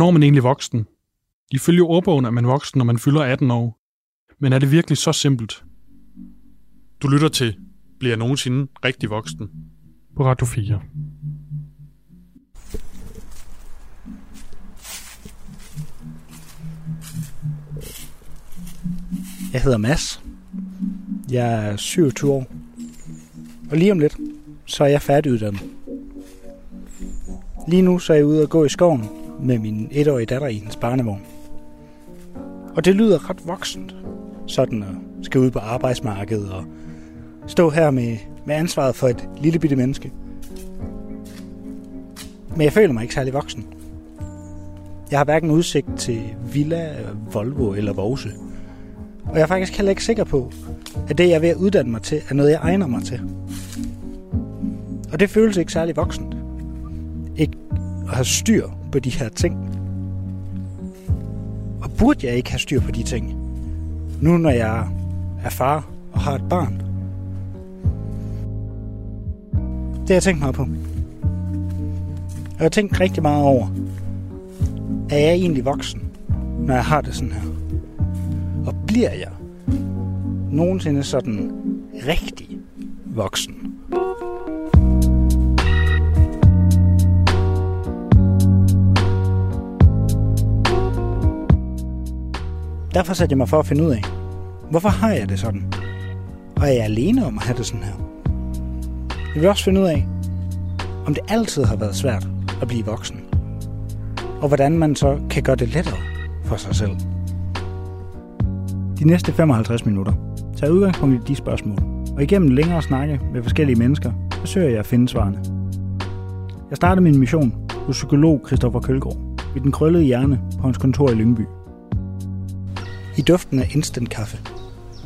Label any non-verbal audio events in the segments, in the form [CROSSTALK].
Hvornår er man egentlig voksen? Ifølge ordbogen er man voksen, når man fylder 18 år. Men er det virkelig så simpelt? Du lytter til Bliver jeg nogensinde rigtig voksen? På Radio 4. Jeg hedder Mads. Jeg er 27 år. Og lige om lidt, så er jeg færdiguddannet. Lige nu så er jeg ude og gå i skoven med min etårige datter i hendes barnevogn. Og det lyder ret voksent, sådan at skal ud på arbejdsmarkedet og stå her med, med ansvaret for et lille bitte menneske. Men jeg føler mig ikke særlig voksen. Jeg har hverken udsigt til Villa, Volvo eller Vose. Og jeg er faktisk heller ikke sikker på, at det, jeg er ved at uddanne mig til, er noget, jeg egner mig til. Og det føles ikke særlig voksent. Ikke at have styr på de her ting. Og burde jeg ikke have styr på de ting? Nu når jeg er far og har et barn. Det har jeg tænkt meget på. Og jeg har tænkt rigtig meget over, er jeg egentlig voksen, når jeg har det sådan her? Og bliver jeg nogensinde sådan rigtig voksen? Derfor satte jeg mig for at finde ud af, hvorfor har jeg det sådan? Og er jeg alene om at have det sådan her? Jeg vil også finde ud af, om det altid har været svært at blive voksen. Og hvordan man så kan gøre det lettere for sig selv. De næste 55 minutter tager udgangspunkt i de spørgsmål, og igennem længere snakke med forskellige mennesker, forsøger jeg at finde svarene. Jeg startede min mission hos psykolog Christoffer Kølgaard i den krøllede hjerne på hans kontor i Lyngby. I duften af instant kaffe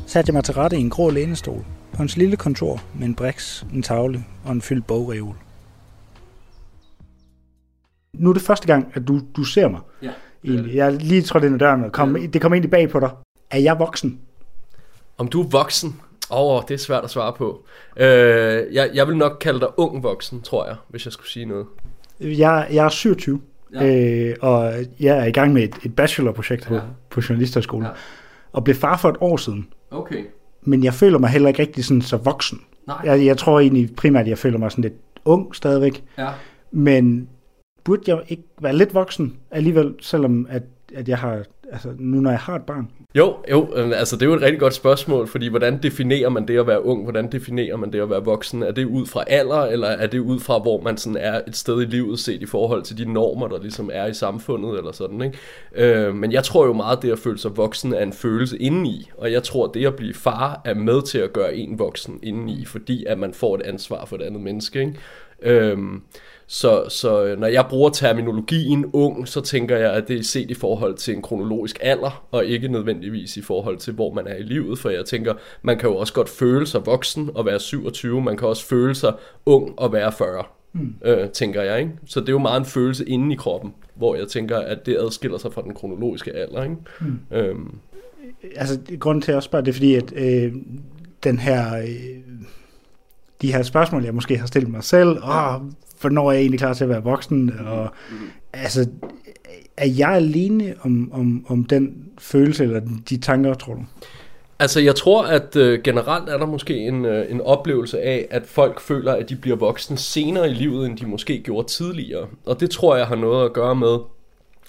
satte jeg mig til rette i en grå lænestol på hans lille kontor med en briks, en tavle og en fyldt bogreol. Nu er det første gang, at du, du ser mig. Ja, Egentlig. Jeg er lige trådt ind ad døren, og kom, det kom egentlig bag på dig. Er jeg voksen? Om du er voksen? Åh, oh, det er svært at svare på. Øh, jeg, jeg vil nok kalde dig ung voksen, tror jeg, hvis jeg skulle sige noget. Jeg, jeg er 27, ja. øh, og jeg er i gang med et, et bachelorprojekt på, Ja. på Journalisterskolen, Ja. og blev far for et år siden. Okay. Men jeg føler mig heller ikke rigtig sådan så voksen. Nej. Jeg, jeg tror egentlig primært, at jeg føler mig sådan lidt ung stadigvæk. Ja. Men burde jeg ikke være lidt voksen alligevel, selvom at, at jeg har, altså nu når jeg har et barn? Jo, jo, øh, altså det er jo et rigtig godt spørgsmål, fordi hvordan definerer man det at være ung? Hvordan definerer man det at være voksen? Er det ud fra alder, eller er det ud fra, hvor man sådan er et sted i livet set i forhold til de normer, der ligesom er i samfundet, eller sådan, ikke? Øh, men jeg tror jo meget, at det at føle sig voksen er en følelse indeni, og jeg tror, at det at blive far er med til at gøre en voksen indeni, fordi at man får et ansvar for et andet menneske, ikke? Øh, så, så øh, når jeg bruger terminologien ung, så tænker jeg, at det er set i forhold til en kronologisk alder, og ikke nødvendigvis i forhold til, hvor man er i livet. For jeg tænker, man kan jo også godt føle sig voksen og være 27, man kan også føle sig ung og være 40, mm. øh, tænker jeg. Ikke? Så det er jo meget en følelse inde i kroppen, hvor jeg tænker, at det adskiller sig fra den kronologiske alder. Ikke? Mm. Øhm, Altså, grunden til at jeg også spørger, det er fordi, at øh, den her, øh, de her spørgsmål, jeg måske har stillet mig selv, åh, hvornår er jeg egentlig klar til at være voksen, og altså, er jeg alene om, om, om den følelse, eller de tanker, tror du? Altså, jeg tror, at øh, generelt er der måske en, øh, en oplevelse af, at folk føler, at de bliver voksne senere i livet, end de måske gjorde tidligere. Og det tror jeg har noget at gøre med,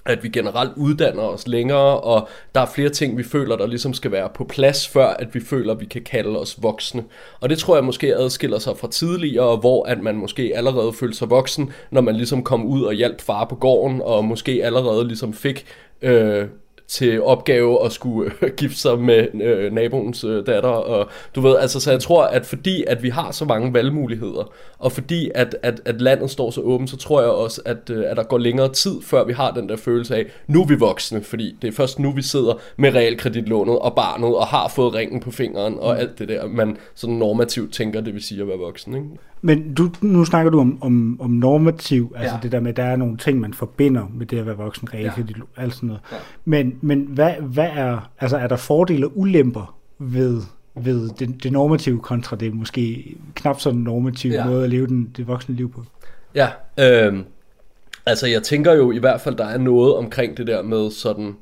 at vi generelt uddanner os længere, og der er flere ting, vi føler, der ligesom skal være på plads, før at vi føler, at vi kan kalde os voksne. Og det tror jeg måske adskiller sig fra tidligere, hvor at man måske allerede følte sig voksen, når man ligesom kom ud og hjalp far på gården, og måske allerede ligesom fik... Øh, til opgave at skulle øh, [LAUGHS] gifte sig med øh, naboens øh, datter og du ved altså så jeg tror at fordi at vi har så mange valgmuligheder og fordi at, at, at landet står så åbent så tror jeg også at, øh, at der går længere tid før vi har den der følelse af nu er vi voksne fordi det er først nu vi sidder med realkreditlånet og barnet og har fået ringen på fingeren og alt det der man sådan normativt tænker det vil sige at være voksen ikke? Men du, nu snakker du om, om, om normativ, altså Ja. det der med, at der er nogle ting, man forbinder med det at være voksen, realkredit, ja. alt sådan noget. Ja. Men, men hvad, hvad er, altså er der fordele og ulemper ved, ved det, det normative kontra det måske knap så normative ja. måde at leve den, det voksne liv på? Ja, øh, Altså, jeg tænker jo i hvert fald, der er noget omkring det der med sådan,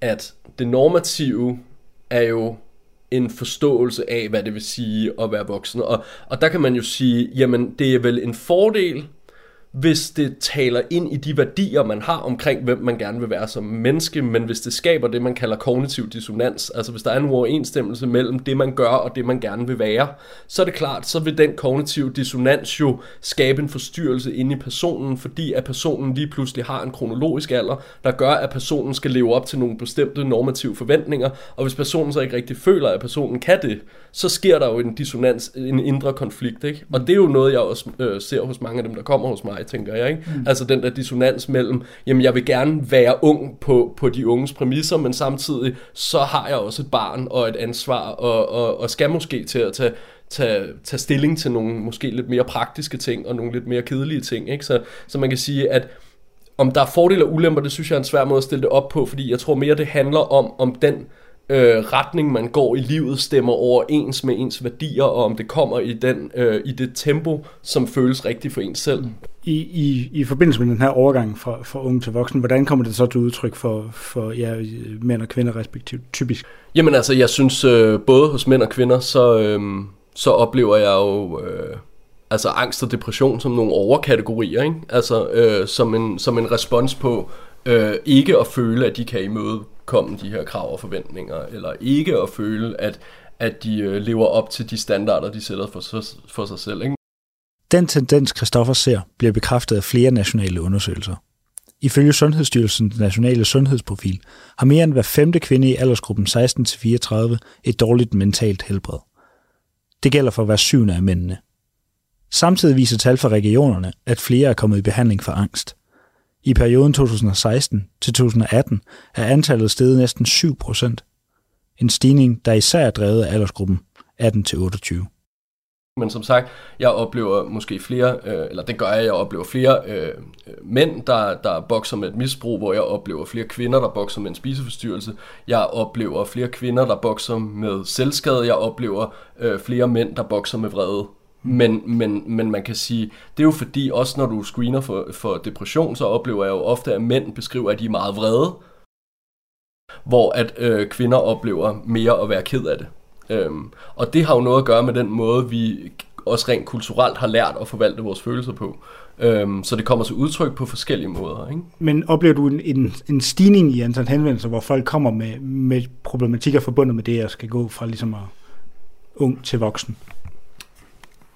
at det normative er jo en forståelse af, hvad det vil sige at være voksen. Og, og der kan man jo sige, jamen det er vel en fordel hvis det taler ind i de værdier, man har omkring, hvem man gerne vil være som menneske, men hvis det skaber det, man kalder kognitiv dissonans, altså hvis der er en uoverensstemmelse mellem det, man gør og det, man gerne vil være, så er det klart, så vil den kognitive dissonans jo skabe en forstyrrelse inde i personen, fordi at personen lige pludselig har en kronologisk alder, der gør, at personen skal leve op til nogle bestemte normative forventninger, og hvis personen så ikke rigtig føler, at personen kan det, så sker der jo en dissonans, en indre konflikt, ikke? Og det er jo noget, jeg også øh, ser hos mange af dem, der kommer hos mig, tænker jeg. Ikke? Mm. Altså den der dissonans mellem, jamen jeg vil gerne være ung på, på de unges præmisser, men samtidig så har jeg også et barn og et ansvar, og, og, og skal måske til at tage, tage, tage stilling til nogle måske lidt mere praktiske ting, og nogle lidt mere kedelige ting. Ikke? Så, så man kan sige, at om der er fordele og ulemper, det synes jeg er en svær måde at stille det op på, fordi jeg tror mere, det handler om, om den øh, retning, man går i livet, stemmer overens med ens værdier, og om det kommer i, den, øh, i det tempo, som føles rigtigt for en selv. I, i, I forbindelse med den her overgang fra, fra ung til voksen, hvordan kommer det så til udtryk for, for ja, mænd og kvinder respektivt, typisk? Jamen altså, jeg synes øh, både hos mænd og kvinder, så, øh, så oplever jeg jo... Øh, altså angst og depression som nogle overkategorier, ikke? Altså øh, som, en, som en respons på øh, ikke at føle, at de kan efterkomme de her krav og forventninger, eller ikke at føle, at, at de øh, lever op til de standarder, de sætter for, for sig selv. Ikke? Den tendens, Christoffer ser, bliver bekræftet af flere nationale undersøgelser. Ifølge Sundhedsstyrelsens nationale sundhedsprofil har mere end hver femte kvinde i aldersgruppen 16-34 et dårligt mentalt helbred. Det gælder for hver syvende af mændene. Samtidig viser tal fra regionerne, at flere er kommet i behandling for angst. I perioden 2016 til 2018 er antallet steget næsten 7 procent. En stigning, der især er drevet af aldersgruppen 18-28. Men som sagt, jeg oplever måske flere, øh, eller det gør jeg, jeg oplever flere øh, øh, mænd, der, der bokser med et misbrug, hvor jeg oplever flere kvinder, der bokser med en spiseforstyrrelse. Jeg oplever flere kvinder, der bokser med selvskade. Jeg oplever øh, flere mænd, der bokser med vrede. Men, men, men man kan sige, det er jo fordi, også når du screener for, for depression, så oplever jeg jo ofte, at mænd beskriver, at de er meget vrede, hvor at øh, kvinder oplever mere at være ked af det. Øhm, og det har jo noget at gøre med den måde, vi også rent kulturelt har lært at forvalte vores følelser på. Øhm, så det kommer til udtryk på forskellige måder. Ikke? Men oplever du en, en, en stigning i antal henvendelser, hvor folk kommer med, med problematikker forbundet med det, at skal gå fra ligesom at ung til voksen?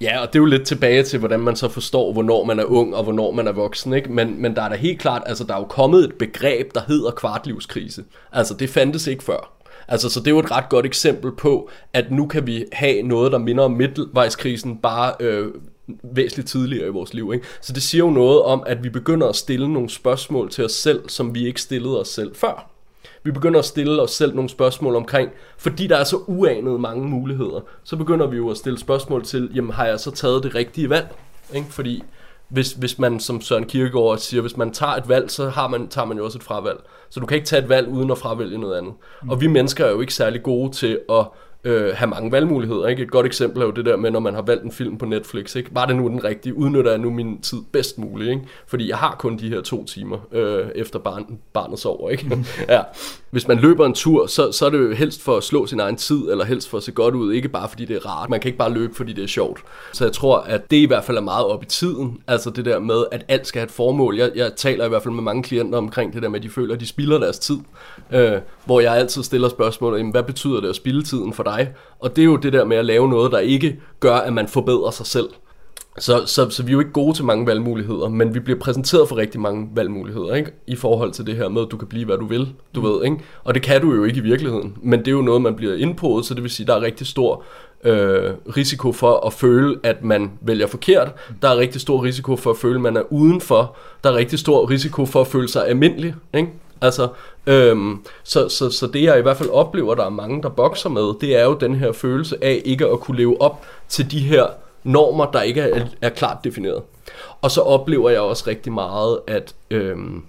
Ja, og det er jo lidt tilbage til, hvordan man så forstår, hvornår man er ung og hvornår man er voksen. Ikke? Men, men der er da helt klart, altså der er jo kommet et begreb, der hedder kvartlivskrise. Altså det fandtes ikke før. Altså, så det er jo et ret godt eksempel på, at nu kan vi have noget, der minder om midtvejskrisen, bare øh, væsentligt tidligere i vores liv. Ikke? Så det siger jo noget om, at vi begynder at stille nogle spørgsmål til os selv, som vi ikke stillede os selv før. Vi begynder at stille os selv nogle spørgsmål omkring, fordi der er så uanet mange muligheder, så begynder vi jo at stille spørgsmål til, jamen har jeg så taget det rigtige valg? Ikke? Fordi hvis, hvis man, som Søren Kierkegaard siger, hvis man tager et valg, så har man, tager man jo også et fravalg. Så du kan ikke tage et valg uden at fravælge noget andet. Mm. Og vi mennesker er jo ikke særlig gode til at øh, have mange valgmuligheder. Ikke? Et godt eksempel er jo det der med, når man har valgt en film på Netflix. Ikke? Var det nu den rigtige? Udnytter jeg nu min tid bedst muligt? Ikke? Fordi jeg har kun de her to timer øh, efter barn, barnet sover. Ikke? Mm. [LAUGHS] ja. Hvis man løber en tur, så, så er det jo helst for at slå sin egen tid, eller helst for at se godt ud. Ikke bare fordi det er rart. Man kan ikke bare løbe, fordi det er sjovt. Så jeg tror, at det i hvert fald er meget op i tiden. Altså det der med, at alt skal have et formål. Jeg, jeg taler i hvert fald med mange klienter omkring det der med, at de føler, at de spilder deres tid. Øh, hvor jeg altid stiller spørgsmålet, hvad betyder det at spille tiden for dig? Og det er jo det der med at lave noget, der ikke gør, at man forbedrer sig selv. Så, så, så vi er jo ikke gode til mange valgmuligheder, men vi bliver præsenteret for rigtig mange valgmuligheder, ikke? I forhold til det her med, at du kan blive, hvad du vil, du mm. ved, ikke? Og det kan du jo ikke i virkeligheden, men det er jo noget, man bliver indpodet, så det vil sige, der er rigtig stor øh, risiko for at føle, at man vælger forkert. Der er rigtig stor risiko for at føle, at man er udenfor. Der er rigtig stor risiko for at føle sig almindelig, ikke? Altså, øhm, så, så, så det jeg i hvert fald oplever, der er mange, der bokser med, det er jo den her følelse af ikke at kunne leve op til de her normer, der ikke er, er klart defineret. Og så oplever jeg også rigtig meget, at, øhm,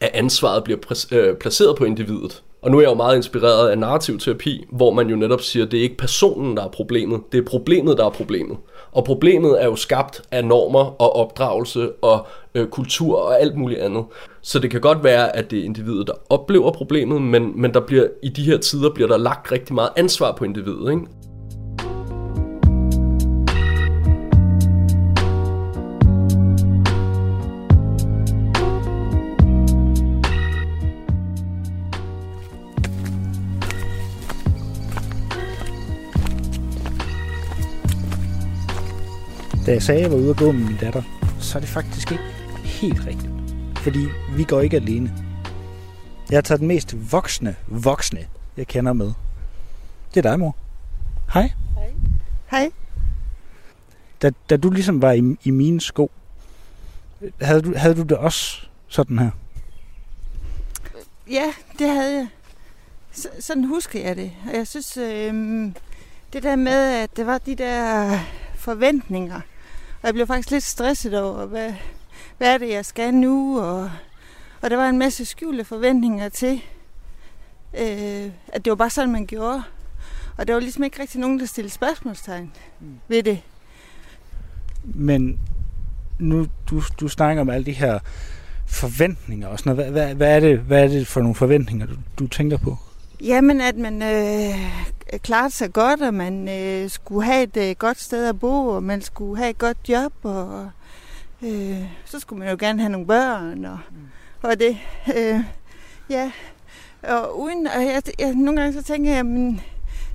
at ansvaret bliver øh, placeret på individet. Og nu er jeg jo meget inspireret af narrativ terapi, hvor man jo netop siger, at det er ikke personen, der er problemet, det er problemet, der er problemet. Og problemet er jo skabt af normer og opdragelse og øh, kultur og alt muligt andet. Så det kan godt være, at det er individet, der oplever problemet, men, men der bliver, i de her tider bliver der lagt rigtig meget ansvar på individet. Ikke? Da jeg sagde, at jeg var ude at gå med min datter, så er det faktisk ikke helt rigtigt. Fordi vi går ikke alene. Jeg har taget den mest voksne voksne, jeg kender med. Det er dig, mor. Hej. Hej. Hej. Da, da du ligesom var i, i mine sko, havde du, havde du det også sådan her? Ja, det havde jeg. Så, sådan husker jeg det. Og jeg synes, øh, det der med, at det var de der forventninger. Og jeg blev faktisk lidt stresset over, hvad, hvad er det, jeg skal nu? Og, og der var en masse skjulte forventninger til, øh, at det var bare sådan, man gjorde. Og der var ligesom ikke rigtig nogen, der stillede spørgsmålstegn mm. ved det. Men nu, du, du snakker om alle de her forventninger og sådan noget. Hvad, hvad, hvad, er, det, hvad er det for nogle forventninger, du, du tænker på? Jamen, at man øh, klarte sig godt, og man øh, skulle have et øh, godt sted at bo, og man skulle have et godt job, og øh, så skulle man jo gerne have nogle børn, og, mm. og det. Øh, ja, og uden, og jeg, jeg, nogle gange så tænker jeg, men,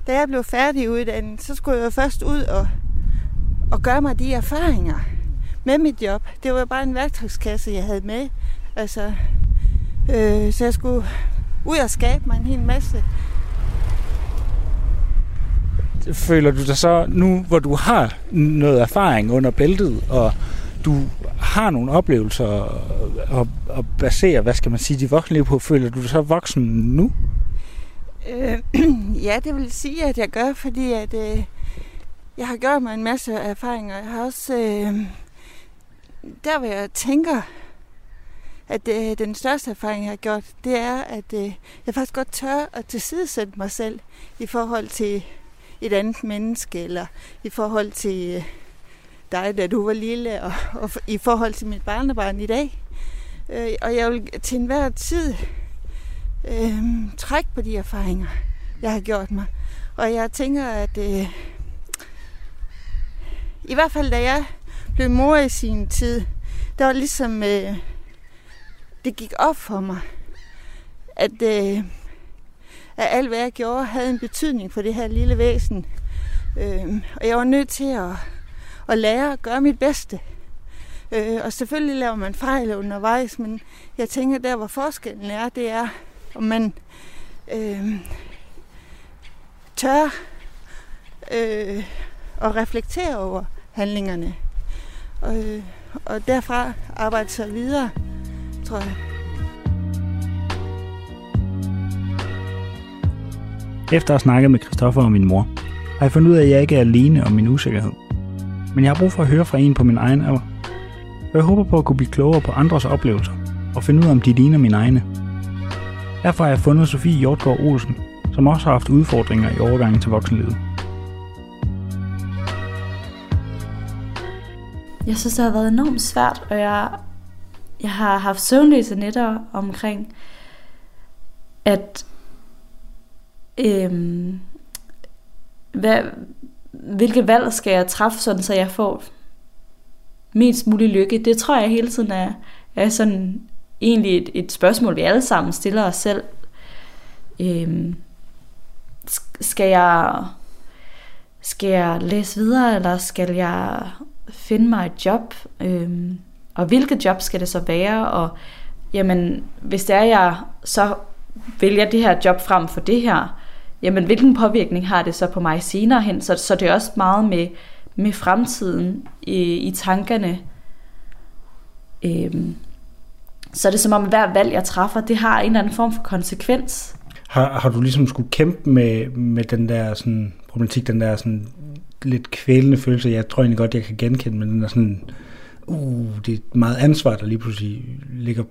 da jeg blev færdig uddannet, så skulle jeg først ud og, og gøre mig de erfaringer med mit job. Det var bare en værktøjskasse, jeg havde med. Altså, øh, så jeg skulle ud og skabe mig en hel masse. Føler du dig så, nu hvor du har noget erfaring under bæltet, og du har nogle oplevelser at, at basere, hvad skal man sige, de voksne liv på, føler du dig så voksen nu? Øh, [CLEARS THROAT] ja, det vil sige, at jeg gør, fordi at, øh, jeg har gjort mig en masse erfaringer. Jeg har også, øh, der hvor jeg tænker, at øh, den største erfaring, jeg har gjort, det er, at øh, jeg faktisk godt tør at tilsidesætte mig selv i forhold til et andet menneske, eller i forhold til øh, dig, da du var lille, og, og i forhold til mit barnebarn i dag. Øh, og jeg vil til enhver tid øh, trække på de erfaringer, jeg har gjort mig. Og jeg tænker, at øh, i hvert fald da jeg blev mor i sin tid, der var ligesom... Øh, det gik op for mig, at, øh, at alt hvad jeg gjorde havde en betydning for det her lille væsen. Øh, og jeg var nødt til at, at lære at gøre mit bedste. Øh, og selvfølgelig laver man fejl undervejs, men jeg tænker, der hvor forskellen er, det er, om man øh, tør øh, at reflektere over handlingerne. Og, øh, og derfra arbejde sig videre tror jeg. Efter at have snakket med Christoffer og min mor, har jeg fundet ud af, at jeg ikke er alene om min usikkerhed. Men jeg har brug for at høre fra en på min egen alder. Og jeg håber på at kunne blive klogere på andres oplevelser, og finde ud af, om de ligner mine egne. Derfor har jeg fundet Sofie Hjortgaard Olsen, som også har haft udfordringer i overgangen til voksenlivet. Jeg synes, det har været enormt svært, og jeg jeg har haft søvnløse nætter omkring, at øhm, hvad, hvilke valg skal jeg træffe, sådan så jeg får mest mulig lykke. Det tror jeg hele tiden er, er sådan egentlig et, et spørgsmål, vi alle sammen stiller os selv. Øhm, skal jeg skal jeg læse videre, eller skal jeg finde mig et job? Øhm, og hvilket job skal det så være? Og jamen, hvis det er, jeg så vælger det her job frem for det her, jamen hvilken påvirkning har det så på mig senere hen? Så, så det er også meget med, med fremtiden i, i tankerne. Øhm, så er det som om, at hver valg, jeg træffer, det har en eller anden form for konsekvens. Har, har du ligesom skulle kæmpe med, med den der sådan, problematik, den der sådan lidt kvælende følelse, jeg tror egentlig godt, jeg kan genkende, men den der sådan, uh, det er meget ansvar, der lige pludselig ligger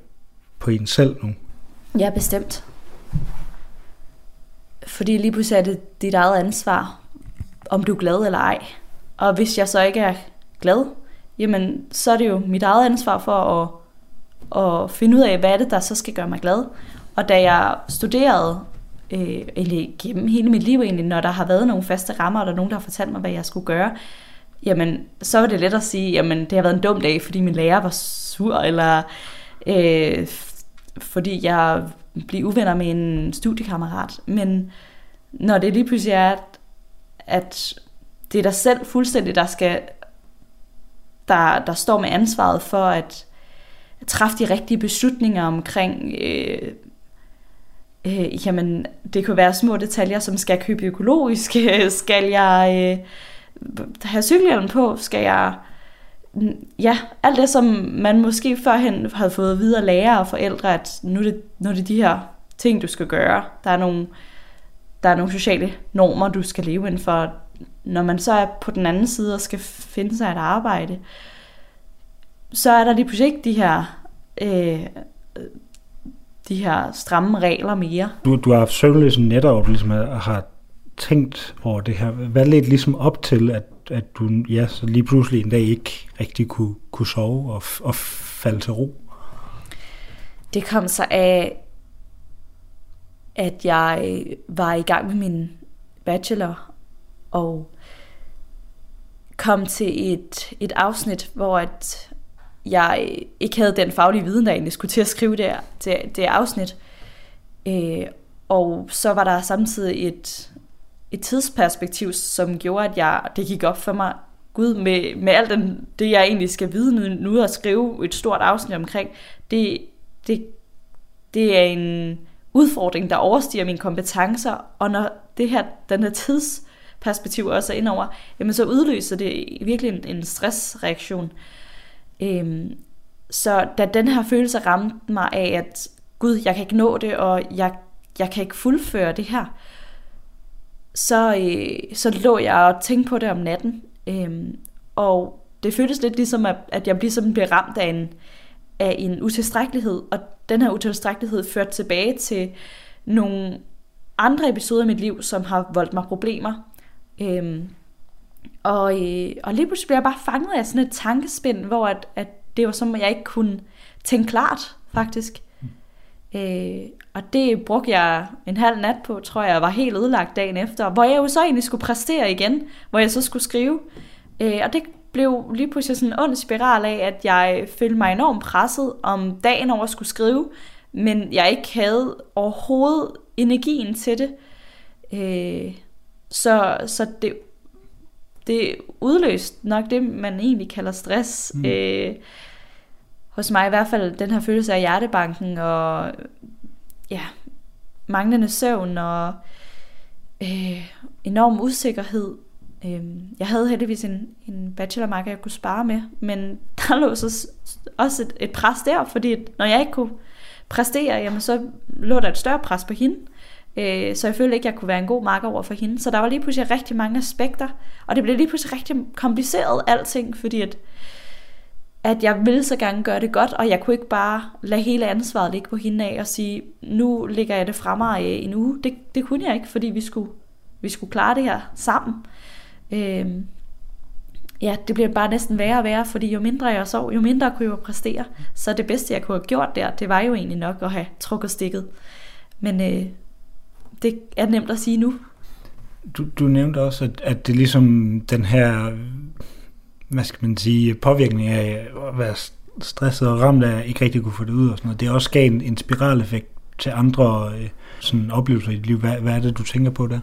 på en selv nu. Ja, bestemt. Fordi lige pludselig er det dit eget ansvar, om du er glad eller ej. Og hvis jeg så ikke er glad, jamen så er det jo mit eget ansvar for at, at finde ud af, hvad er det, der så skal gøre mig glad. Og da jeg studerede, øh, eller gennem hele mit liv egentlig, når der har været nogle faste rammer, og der er nogen, der har fortalt mig, hvad jeg skulle gøre, jamen så var det let at sige, jamen det har været en dum dag, fordi min lærer var sur, eller øh, fordi jeg blev uvenner med en studiekammerat. Men når det lige pludselig er, at, det er dig selv fuldstændig, der skal der, der står med ansvaret for at, at træffe de rigtige beslutninger omkring øh, øh, jamen, det kunne være små detaljer, som skal jeg købe økologisk, [LAUGHS] skal jeg øh, have cykelhjelm på, skal jeg ja, alt det, som man måske førhen havde fået videre lærer og forældre, at nu er, det, nu er det de her ting, du skal gøre. Der er nogle, der er nogle sociale normer, du skal leve inden for. Når man så er på den anden side og skal finde sig et arbejde, så er der lige pludselig ikke de her, øh, de her stramme regler mere. Du, du har haft søvnløse netter, og du ligesom har tænkt over det her. Hvad ledte ligesom op til, at, at du ja, så lige pludselig en dag ikke rigtig kunne, kunne sove og, og falde til ro? Det kom så af, at jeg var i gang med min bachelor, og kom til et, et afsnit, hvor at jeg ikke havde den faglige viden, der egentlig skulle til at skrive det, det, det afsnit. Øh, og så var der samtidig et, et tidsperspektiv, som gjorde, at jeg, det gik op for mig, gud, med, med alt den, det, jeg egentlig skal vide nu, nu og skrive et stort afsnit omkring, det, det, det er en udfordring, der overstiger mine kompetencer, og når det her, den her tidsperspektiv også er indover, jamen så udløser det virkelig en, en stressreaktion. Øhm, så da den her følelse ramte mig af, at gud, jeg kan ikke nå det, og jeg, jeg kan ikke fuldføre det her, så, øh, så lå jeg og tænkte på det om natten. Øh, og det føltes lidt ligesom, at, at jeg ligesom blev ramt af en, af en utilstrækkelighed, og den her utilstrækkelighed førte tilbage til nogle andre episoder i mit liv, som har voldt mig problemer. Øh, og, øh, og lige pludselig blev jeg bare fanget af sådan et tankespind, hvor at, at det var som, at jeg ikke kunne tænke klart, faktisk. Øh, og det brugte jeg en halv nat på, tror jeg, var helt ødelagt dagen efter, hvor jeg jo så egentlig skulle præstere igen, hvor jeg så skulle skrive. Øh, og det blev lige pludselig sådan en ond spiral af, at jeg følte mig enormt presset om dagen over at skulle skrive, men jeg ikke havde overhovedet energien til det. Øh, så, så det, det udløste nok det, man egentlig kalder stress. Mm. Øh, hos mig i hvert fald den her følelse af hjertebanken og ja, manglende søvn og øh, enorm usikkerhed. Øh, jeg havde heldigvis en, en bachelormarker, jeg kunne spare med, men [LAUGHS] der lå så også et, et pres der, fordi når jeg ikke kunne præstere, jamen så lå der et større pres på hende. Øh, så jeg følte ikke, at jeg kunne være en god marker over for hende. Så der var lige pludselig rigtig mange aspekter, og det blev lige pludselig rigtig kompliceret alting, fordi at at jeg ville så gerne gøre det godt, og jeg kunne ikke bare lade hele ansvaret ligge på hende af og sige, nu ligger jeg det fra mig øh, en uge. Det, det kunne jeg ikke, fordi vi skulle, vi skulle klare det her sammen. Øhm, ja, det bliver bare næsten værre og værre, fordi jo mindre jeg sov, jo mindre kunne jeg præstere. Så det bedste, jeg kunne have gjort der, det var jo egentlig nok at have trukket stikket. Men øh, det er nemt at sige nu. Du, du nævnte også, at, at det ligesom den her hvad skal man sige, påvirkning af at være stresset og ramt af ikke rigtig kunne få det ud og sådan noget. Det er også gav en, en spiraleffekt til andre øh, sådan oplevelser i dit liv. Hvad, hvad er det, du tænker på der?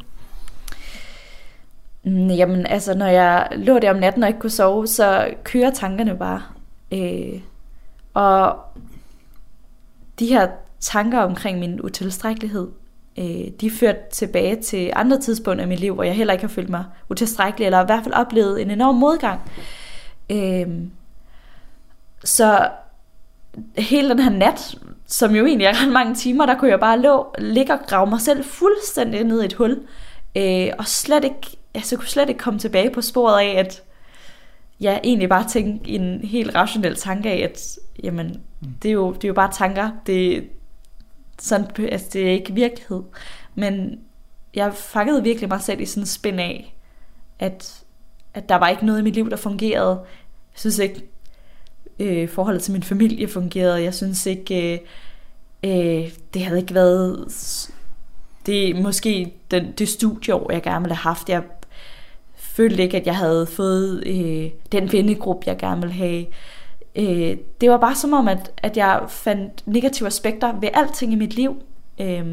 Mm, jamen, altså, når jeg lå der om natten og ikke kunne sove, så kører tankerne bare. Øh, og de her tanker omkring min utilstrækkelighed, øh, de ført tilbage til andre tidspunkter i mit liv, hvor jeg heller ikke har følt mig utilstrækkelig, eller i hvert fald oplevet en enorm modgang. Øh, så hele den her nat, som jo egentlig er ret mange timer, der kunne jeg bare lå, ligge og grave mig selv fuldstændig ned i et hul, øh, og slet ikke, altså kunne slet ikke komme tilbage på sporet af, at jeg egentlig bare tænke en helt rationel tanke af, at jamen, det er jo, det er jo bare tanker, det, sådan, altså det er ikke virkelighed. Men jeg fangede virkelig mig selv i sådan en spænd af, at, at der var ikke noget i mit liv, der fungerede. Jeg synes ikke, øh, forholdet til min familie fungerede. Jeg synes ikke, øh, øh, det havde ikke været det er måske den, det studieår, jeg gerne ville have haft. Jeg følte ikke, at jeg havde fået øh, den vennegruppe, jeg gerne ville have. Øh, det var bare som om, at, at jeg fandt negative aspekter ved alting i mit liv. Øh,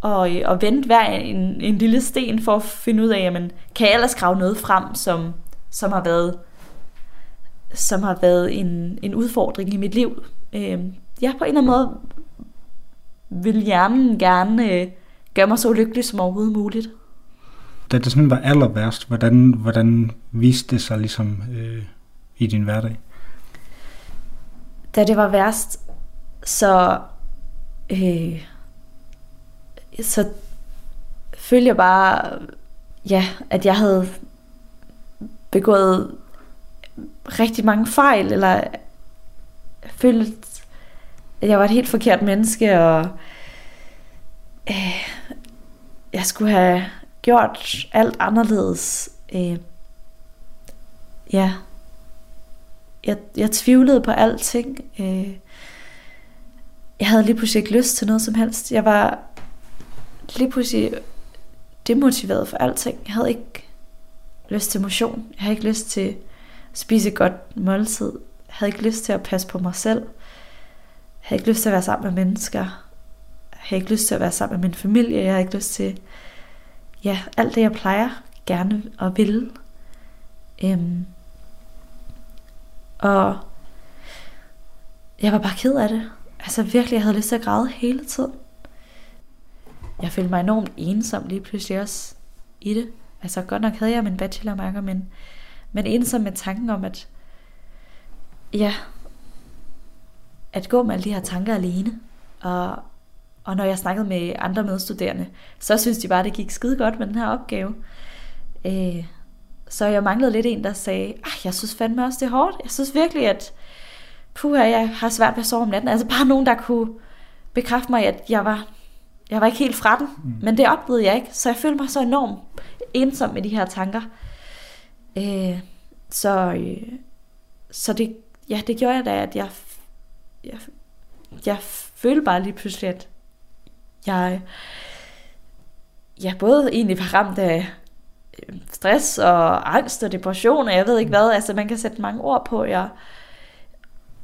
og, og vendte hver en, en lille sten for at finde ud af, jamen, kan jeg ellers grave noget frem, som, som har været som har været en, en udfordring i mit liv. Øh, jeg på en eller anden måde vil hjernen gerne øh, gøre mig så ulykkelig som overhovedet muligt. Da det sådan var aller værst, hvordan, hvordan viste det sig ligesom øh, i din hverdag? Da det var værst, så, øh, så følte jeg bare, ja, at jeg havde begået rigtig mange fejl, eller følte, at jeg var et helt forkert menneske, og øh, jeg skulle have gjort alt anderledes. Øh, ja. Jeg, jeg tvivlede på alting. Øh, jeg havde lige pludselig ikke lyst til noget som helst. Jeg var lige pludselig demotiveret for alting. Jeg havde ikke lyst til motion. Jeg havde ikke lyst til at spise et godt måltid. Jeg havde ikke lyst til at passe på mig selv. Jeg havde ikke lyst til at være sammen med mennesker. Jeg havde ikke lyst til at være sammen med min familie. Jeg havde ikke lyst til ja, alt det, jeg plejer gerne at ville. Øhm, og jeg var bare ked af det. Altså virkelig, jeg havde lyst til at græde hele tiden. Jeg følte mig enormt ensom lige pludselig også i det. Altså godt nok havde jeg min bachelormarker, men, men ensom med tanken om, at ja, at gå med alle de her tanker alene, og og når jeg snakkede med andre medstuderende, så synes de bare, at det gik skide godt med den her opgave. Øh, så jeg manglede lidt en, der sagde, jeg synes fandme også, det er hårdt. Jeg synes virkelig, at puha, jeg har svært ved at sove om natten. Altså bare nogen, der kunne bekræfte mig, at jeg var, jeg var ikke helt fra den. Mm. Men det oplevede jeg ikke. Så jeg følte mig så enormt ensom med de her tanker. Øh, så, øh, så det, ja, det gjorde jeg da, at jeg, jeg, jeg følte bare lige pludselig, at jeg ja, både egentlig var ramt af stress og angst og depression, og jeg ved ikke hvad, altså man kan sætte mange ord på. Jeg,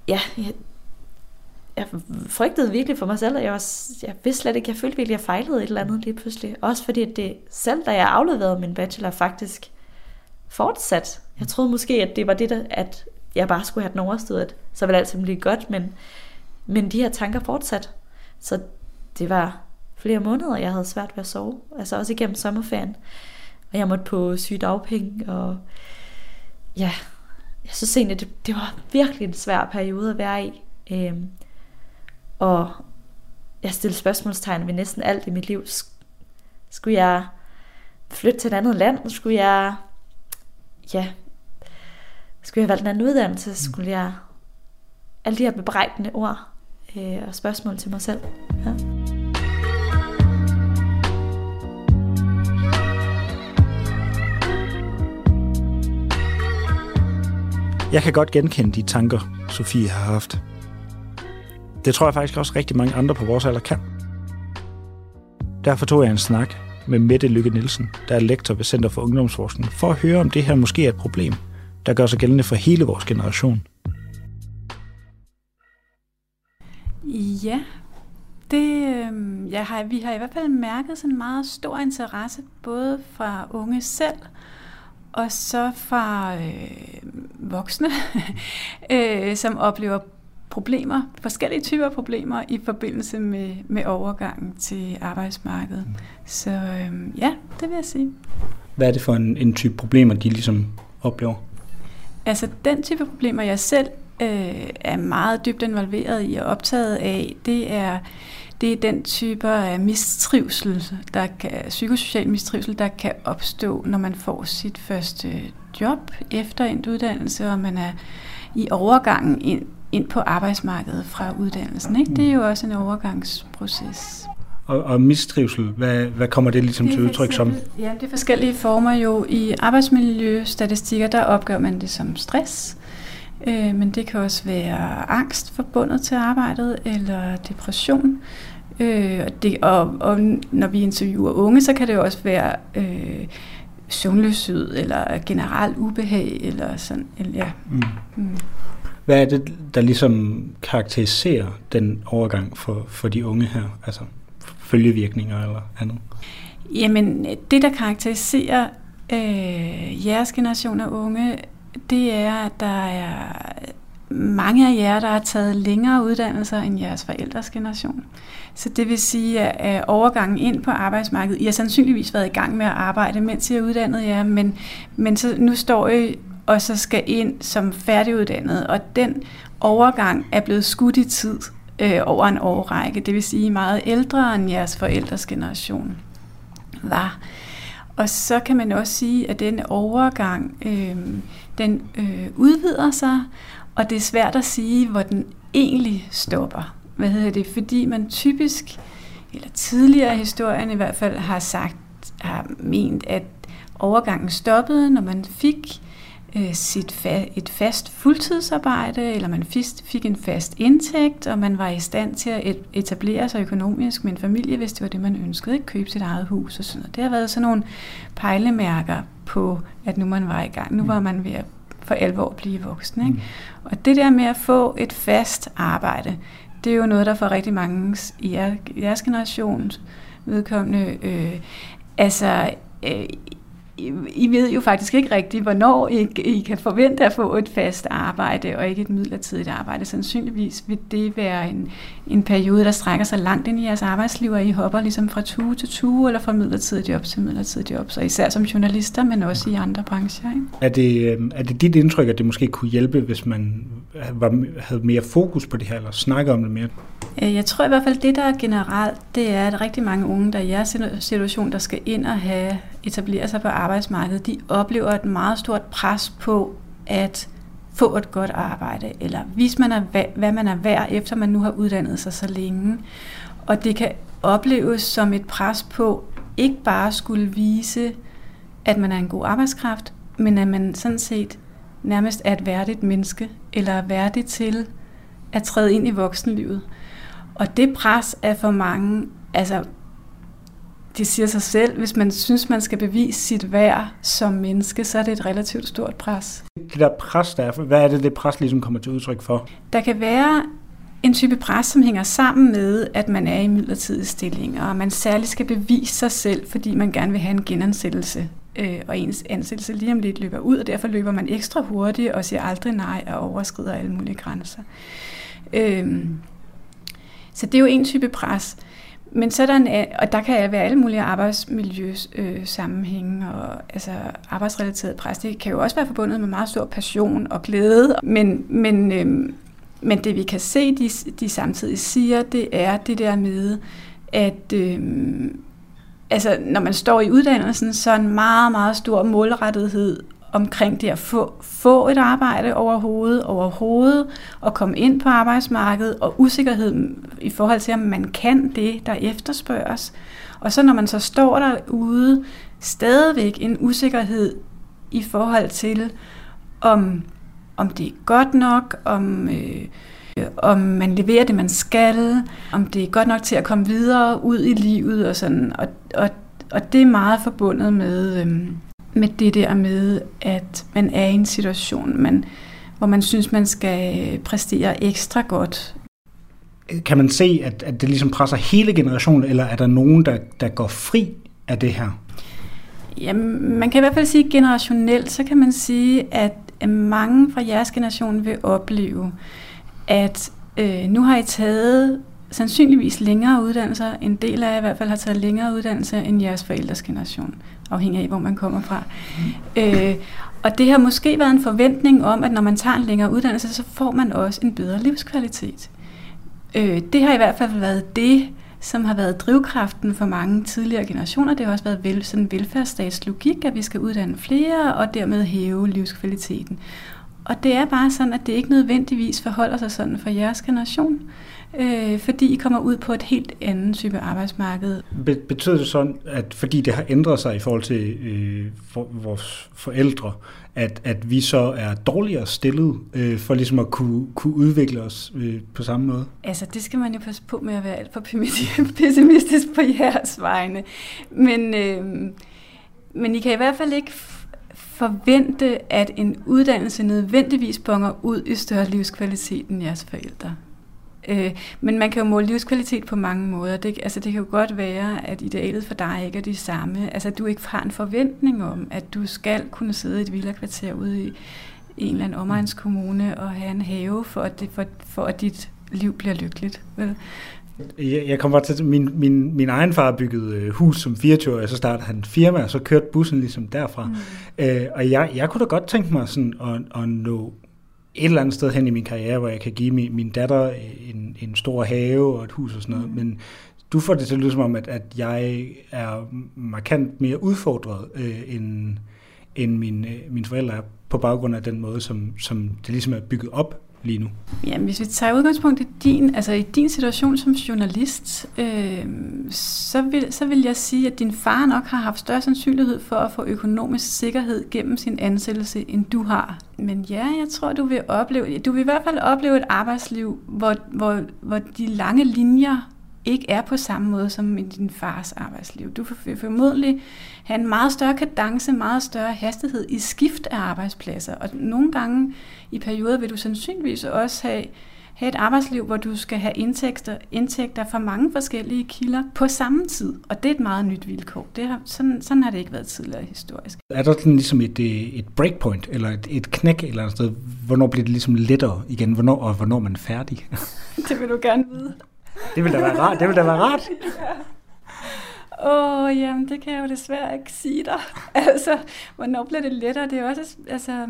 ja, jeg, jeg frygtede virkelig for mig selv, og jeg, var, jeg vidste slet ikke, jeg følte virkelig, at jeg fejlede et eller andet lige pludselig. Også fordi det selv, da jeg afleverede min bachelor, faktisk fortsat. Jeg troede måske, at det var det, der, at jeg bare skulle have den overstået, så ville alt blive godt, men, men de her tanker fortsat. Så det var flere måneder, jeg havde svært ved at sove. Altså også igennem sommerferien. Og jeg måtte på sygedagpenge, og ja, jeg synes egentlig, det, det var virkelig en svær periode at være i. Øhm, og jeg stillede spørgsmålstegn ved næsten alt i mit liv. Skulle jeg flytte til et andet land? Skulle jeg, ja, skulle jeg valgt en anden uddannelse? Skulle jeg, alle de her bebrejdende ord øh, og spørgsmål til mig selv. Ja. Jeg kan godt genkende de tanker, Sofie har haft. Det tror jeg faktisk også rigtig mange andre på vores alder kan. Derfor tog jeg en snak med Mette Lykke Nielsen, der er lektor ved Center for Ungdomsforskning, for at høre, om det her måske er et problem, der gør sig gældende for hele vores generation. Ja, det, øh, jeg har, vi har i hvert fald mærket sådan en meget stor interesse, både fra unge selv, og så fra øh, voksne, [LAUGHS] øh, som oplever problemer, forskellige typer problemer i forbindelse med, med overgangen til arbejdsmarkedet. Mm. Så øh, ja, det vil jeg sige. Hvad er det for en, en type problemer, de ligesom oplever? Altså den type problemer, jeg selv øh, er meget dybt involveret i og optaget af, det er det er den type af mistrivsel, der kan, psykosocial mistrivsel, der kan opstå, når man får sit første job efter en uddannelse, og man er i overgangen ind, ind på arbejdsmarkedet fra uddannelsen. Ikke? Det er jo også en overgangsproces. Og, og mistrivsel, hvad, hvad kommer det ligesom Det til udtryk som? Ja, det er forskellige former jo. I arbejdsmiljøstatistikker, der opgør man det som stress. Øh, men det kan også være angst forbundet til arbejdet, eller depression. Øh, og, det, og, og når vi interviewer unge, så kan det jo også være øh, søvnløshed, eller generelt ubehag, eller sådan. Eller, ja. Mm. Mm. Hvad er det, der ligesom karakteriserer den overgang for, for de unge her? Altså følgevirkninger eller andet? Jamen, det der karakteriserer øh, jeres generation af unge, det er, at der er mange af jer, der har taget længere uddannelser end jeres forældres generation. Så det vil sige, at overgangen ind på arbejdsmarkedet, I har sandsynligvis været i gang med at arbejde, mens I er uddannet jer, men, men så nu står I og så skal ind som færdiguddannet, og den overgang er blevet skudt i tid øh, over en årrække. Det vil sige, meget ældre end jeres forældres generation var. Og så kan man også sige, at den overgang, øh, den øh, udvider sig, og det er svært at sige, hvor den egentlig stopper. Hvad hedder det? Fordi man typisk, eller tidligere i historien i hvert fald, har sagt, har ment, at overgangen stoppede, når man fik øh, sit fa- et fast fuldtidsarbejde, eller man fik en fast indtægt, og man var i stand til at et- etablere sig økonomisk med en familie, hvis det var det, man ønskede, ikke købe sit eget hus og sådan noget. Det har været sådan nogle pejlemærker på, at nu man var i gang. Nu var man ved at for alvor blive voksen. Ikke? Og det der med at få et fast arbejde, det er jo noget, der for rigtig mange i jer- jeres generations vedkommende, øh, altså, øh, i- I ved jo faktisk ikke rigtigt, hvornår I, I kan forvente at få et fast arbejde, og ikke et midlertidigt arbejde. Sandsynligvis vil det være en, en periode, der strækker sig langt ind i jeres arbejdsliv, og I hopper ligesom fra tue til tue, eller fra midlertidigt job til midlertidigt job, så især som journalister, men også i andre brancher. Ikke? Er det, øh, er det dit indtryk, at det måske kunne hjælpe, hvis man var, havde mere fokus på det her, eller snakke om det mere? Øh, Jeg tror i hvert fald, det der er generelt, det er, at rigtig mange unge, der er i jeres situ- situation, der skal ind og have etablere sig på arbejdsmarkedet, de oplever et meget stort pres på at få et godt arbejde, eller vise, man er, hvad man er værd, efter man nu har uddannet sig så længe. Og det kan opleves som et pres på ikke bare skulle vise, at man er en god arbejdskraft, men at man sådan set nærmest er et værdigt menneske, eller er værdig til at træde ind i voksenlivet. Og det pres er for mange, altså det siger sig selv, hvis man synes, man skal bevise sit værd som menneske, så er det et relativt stort pres. Det der pres, der er, hvad er det, det pres ligesom kommer til udtryk for? Der kan være en type pres, som hænger sammen med, at man er i midlertidige stillinger, og man særligt skal bevise sig selv, fordi man gerne vil have en genansættelse, øh, og ens ansættelse lige om lidt løber ud, og derfor løber man ekstra hurtigt og siger aldrig nej og overskrider alle mulige grænser. Øhm, så det er jo en type pres. Men så er der en, øh, og der kan være alle mulige arbejdsmiljøsammenhænge, øh, sammenhænge og altså arbejdsrelateret pres. Det kan jo også være forbundet med meget stor passion og glæde. Men, men, øh, men det vi kan se, de, de samtidig siger, det er det der med, at øh, altså, når man står i uddannelsen, så er en meget, meget stor målrettethed omkring det at få, få et arbejde overhovedet, overhovedet, og komme ind på arbejdsmarkedet, og usikkerhed i forhold til, om man kan det, der efterspørges. Og så når man så står derude, stadigvæk en usikkerhed i forhold til, om, om det er godt nok, om, øh, om man leverer det, man skal, om det er godt nok til at komme videre ud i livet og sådan. Og, og, og det er meget forbundet med, øh, med det der med, at man er i en situation, man, hvor man synes, man skal præstere ekstra godt. Kan man se, at, at det ligesom presser hele generationen, eller er der nogen, der, der går fri af det her? Jamen, man kan i hvert fald sige generationelt, så kan man sige, at mange fra jeres generation vil opleve, at øh, nu har I taget sandsynligvis længere uddannelser. En del af jer i hvert fald har taget længere uddannelse end jeres forældres generation, afhængig af, hvor man kommer fra. Mm. Øh, og det har måske været en forventning om, at når man tager en længere uddannelse, så får man også en bedre livskvalitet. Øh, det har i hvert fald været det, som har været drivkraften for mange tidligere generationer. Det har også været vel, sådan velfærdsstatslogik, at vi skal uddanne flere og dermed hæve livskvaliteten. Og det er bare sådan, at det ikke nødvendigvis forholder sig sådan for jeres generation øh, fordi I kommer ud på et helt andet type arbejdsmarked. Be- betyder det sådan, at fordi det har ændret sig i forhold til øh, for, vores forældre, at, at vi så er dårligere stillet øh, for ligesom at kunne, kunne udvikle os øh, på samme måde? Altså, det skal man jo passe på med at være alt for [LAUGHS] pessimistisk på jeres vegne. Men, øh, men I kan i hvert fald ikke forvente, at en uddannelse nødvendigvis bonger ud i større livskvalitet end jeres forældre. Øh, men man kan jo måle livskvalitet på mange måder. Det, altså, det kan jo godt være, at idealet for dig ikke er det samme. Altså, at du ikke har en forventning om, at du skal kunne sidde i et villakvarter ude i en eller anden omegnskommune og have en have, for at, det, for, for at dit liv bliver lykkeligt. Vel? Jeg, jeg kommer til, min, min, min egen far byggede øh, hus som 24 og så startede han firma, og så kørte bussen ligesom derfra. Mm. Øh, og jeg, jeg kunne da godt tænke mig sådan at, at nå et eller andet sted hen i min karriere, hvor jeg kan give min, min datter en, en stor have og et hus og sådan noget, mm. men du får det til at lyde som om, at, at jeg er markant mere udfordret, øh, end, end min, øh, mine forældre er, på baggrund af den måde, som, som det ligesom er bygget op lige nu? Jamen, hvis vi tager udgangspunkt i din, altså i din situation som journalist, øh, så, vil, så vil jeg sige, at din far nok har haft større sandsynlighed for at få økonomisk sikkerhed gennem sin ansættelse, end du har. Men ja, jeg tror, du vil opleve, du vil i hvert fald opleve et arbejdsliv, hvor, hvor, hvor de lange linjer ikke er på samme måde som i din fars arbejdsliv. Du vil formodentlig have en meget større kadence, meget større hastighed i skift af arbejdspladser. Og nogle gange i perioder vil du sandsynligvis også have, have et arbejdsliv, hvor du skal have indtægter, indtægter fra mange forskellige kilder på samme tid. Og det er et meget nyt vilkår. Det har, sådan, sådan har det ikke været tidligere historisk. Er der sådan ligesom et, et breakpoint, eller et, et knæk eller andet sted? Hvornår bliver det ligesom lettere igen? Hvornår, og hvornår er man færdig? [LAUGHS] det vil du gerne vide. Det vil da være rart. Det vil da være rart. [LAUGHS] Åh, oh, jamen, det kan jeg jo desværre ikke sige dig. [LAUGHS] altså, hvornår bliver det lettere? Det er jo også, altså,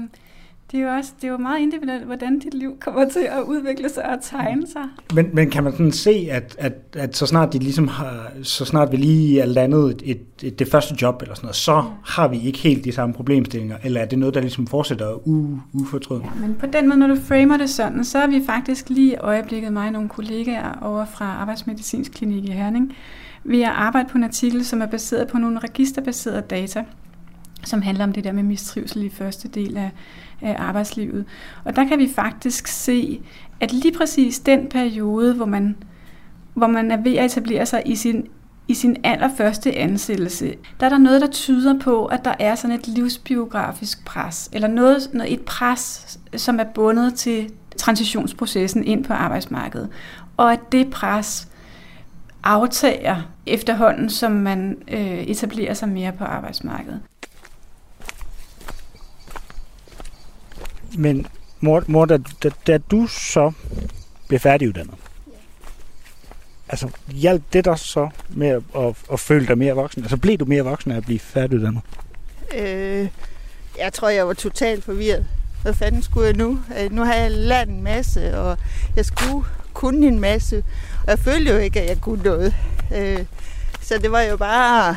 det er jo også det er jo meget individuelt, hvordan dit liv kommer til at udvikle sig og tegne sig. Men, men kan man sådan se, at, at, at så snart de ligesom har, så snart vi lige er landet et, et, et, det første job eller sådan noget, så ja. har vi ikke helt de samme problemstillinger, eller er det noget, der ligesom fortsætter u, ufortrødt? Ja, men på den måde, når du framer det sådan, så er vi faktisk lige i øjeblikket mig og nogle kollegaer over fra Arbejdsmedicinsk Klinik i Herning, vi har arbejdet på en artikel, som er baseret på nogle registerbaserede data, som handler om det der med mistrivsel i første del af Øh, arbejdslivet. Og der kan vi faktisk se, at lige præcis den periode, hvor man, hvor man er ved at etablere sig i sin i sin allerførste ansættelse, der er der noget, der tyder på, at der er sådan et livsbiografisk pres, eller noget, noget et pres, som er bundet til transitionsprocessen ind på arbejdsmarkedet. Og at det pres aftager efterhånden, som man øh, etablerer sig mere på arbejdsmarkedet. Men mor, mor da, da, da du så blev færdiguddannet, altså hjalp det dig så med at, at, at føle dig mere voksen? Altså blev du mere voksen af at blive færdiguddannet? Øh, jeg tror, jeg var totalt forvirret. Hvad fanden skulle jeg nu? Øh, nu har jeg lært en masse, og jeg skulle kunne en masse. Og jeg følte jo ikke, at jeg kunne noget. Øh, så det var jo bare at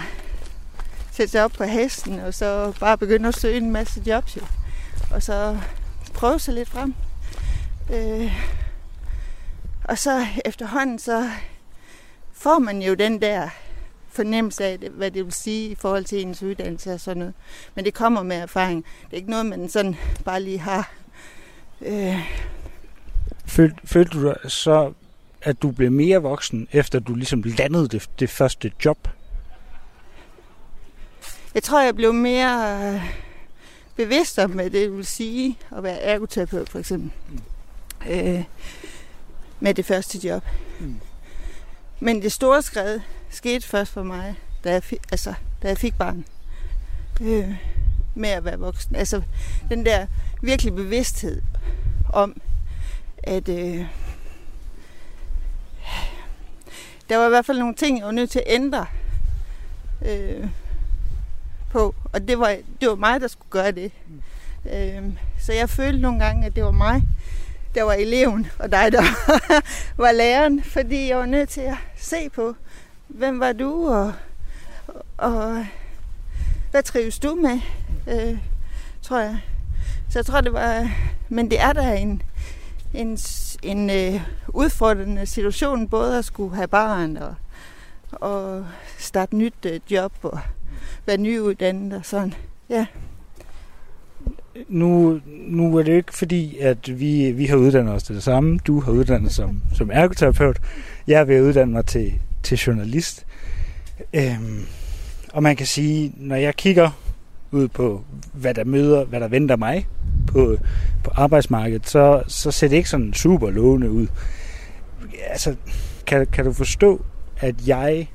sætte sig op på hesten, og så bare begynde at søge en masse jobs. Jo. Og så prøve sig lidt frem. Øh, og så efterhånden, så får man jo den der fornemmelse af, hvad det vil sige i forhold til ens uddannelse og sådan noget. Men det kommer med erfaring. Det er ikke noget, man sådan bare lige har. Øh. Følte, følte du så, at du blev mere voksen, efter du ligesom landede det, det første job? Jeg tror, jeg blev mere bevidst om, hvad det vil sige at være ergoterapeut, for eksempel. Mm. Øh, med det første job. Mm. Men det store skred skete først for mig, da jeg, fik, altså, da jeg fik barn. Øh, med at være voksen. Altså den der virkelig bevidsthed om, at øh, der var i hvert fald nogle ting, jeg var nødt til at ændre øh. Og det var, det var mig, der skulle gøre det. Mm. Øhm, så jeg følte nogle gange, at det var mig, der var eleven, og dig, der [LAUGHS] var læreren. Fordi jeg var nødt til at se på, hvem var du, og, og hvad trives du med, øh, tror jeg. Så jeg tror, det var... Men det er der en, en, en øh, udfordrende situation, både at skulle have barn og, og starte nyt øh, job og være nyuddannet og sådan. Ja. Nu, nu er det ikke fordi, at vi, vi har uddannet os til det samme. Du har uddannet som, som ergoterapeut. Jeg er ved at uddanne mig til, til journalist. Øhm, og man kan sige, når jeg kigger ud på, hvad der møder, hvad der venter mig på, på arbejdsmarkedet, så, så ser det ikke sådan super lovende ud. Altså, kan, kan du forstå, at jeg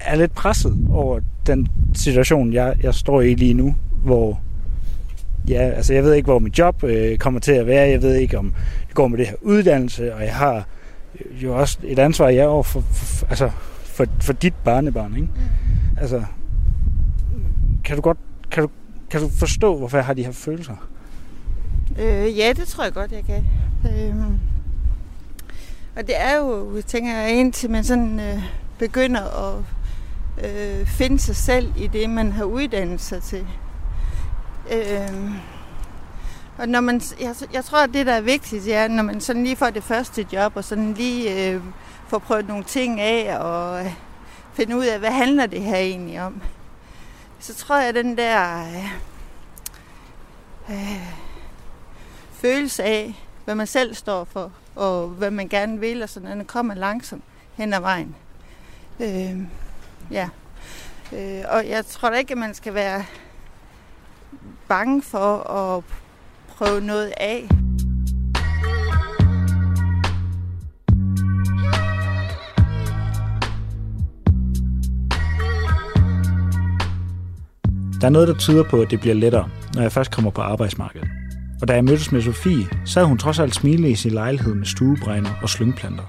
er lidt presset over den situation, jeg, jeg står i lige nu, hvor ja, altså jeg ved ikke, hvor mit job øh, kommer til at være. Jeg ved ikke, om det går med det her uddannelse, og jeg har jo også et ansvar, jeg over for, for, altså, for, for dit barnebarn, ikke? Mm. Altså, kan du godt, kan du, kan du forstå, hvorfor jeg har de her følelser? Øh, ja, det tror jeg godt, jeg kan. Øh, og det er jo, tænker jeg, indtil man sådan øh, begynder at øh, finde sig selv i det, man har uddannet sig til. Øh, og når man, jeg, jeg tror, at det, der er vigtigt, er, når man sådan lige får det første job, og sådan lige øh, får prøvet nogle ting af, og øh, finde ud af, hvad handler det her egentlig om. Så tror jeg, at den der øh, øh, følelse af, hvad man selv står for, og hvad man gerne vil, og sådan, den kommer langsomt hen ad vejen. Øh, ja. Øh, og jeg tror da ikke, at man skal være bange for at prøve noget af. Der er noget, der tyder på, at det bliver lettere, når jeg først kommer på arbejdsmarkedet. Og da jeg mødtes med Sofie, sad hun trods alt smilende i sin lejlighed med stuebrænder og slyngplanter.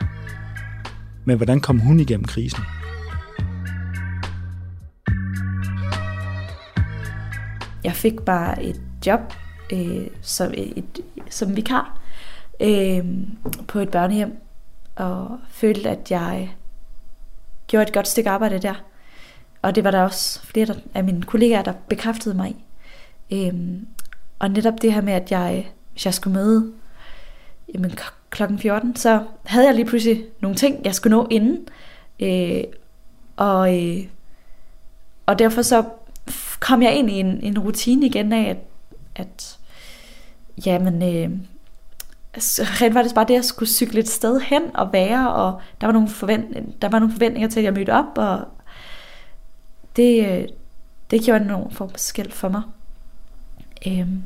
Men hvordan kom hun igennem krisen? Jeg fik bare et job øh, som, et, som vikar øh, på et børnehjem, og følte, at jeg gjorde et godt stykke arbejde der. Og det var der også flere af mine kollegaer, der bekræftede mig i. Øhm, og netop det her med, at jeg, hvis jeg skulle møde jamen, klokken 14, så havde jeg lige pludselig nogle ting, jeg skulle nå inden. Øh, og, øh, og derfor så kom jeg ind i en, en rutine igen af, at, at jamen, øh, altså, rent var det bare det, at jeg skulle cykle et sted hen og være, og der var nogle, forvent, der var nogle forventninger til, at jeg mødte op, og det, øh, det gjorde enormt forskel for mig. Øhm,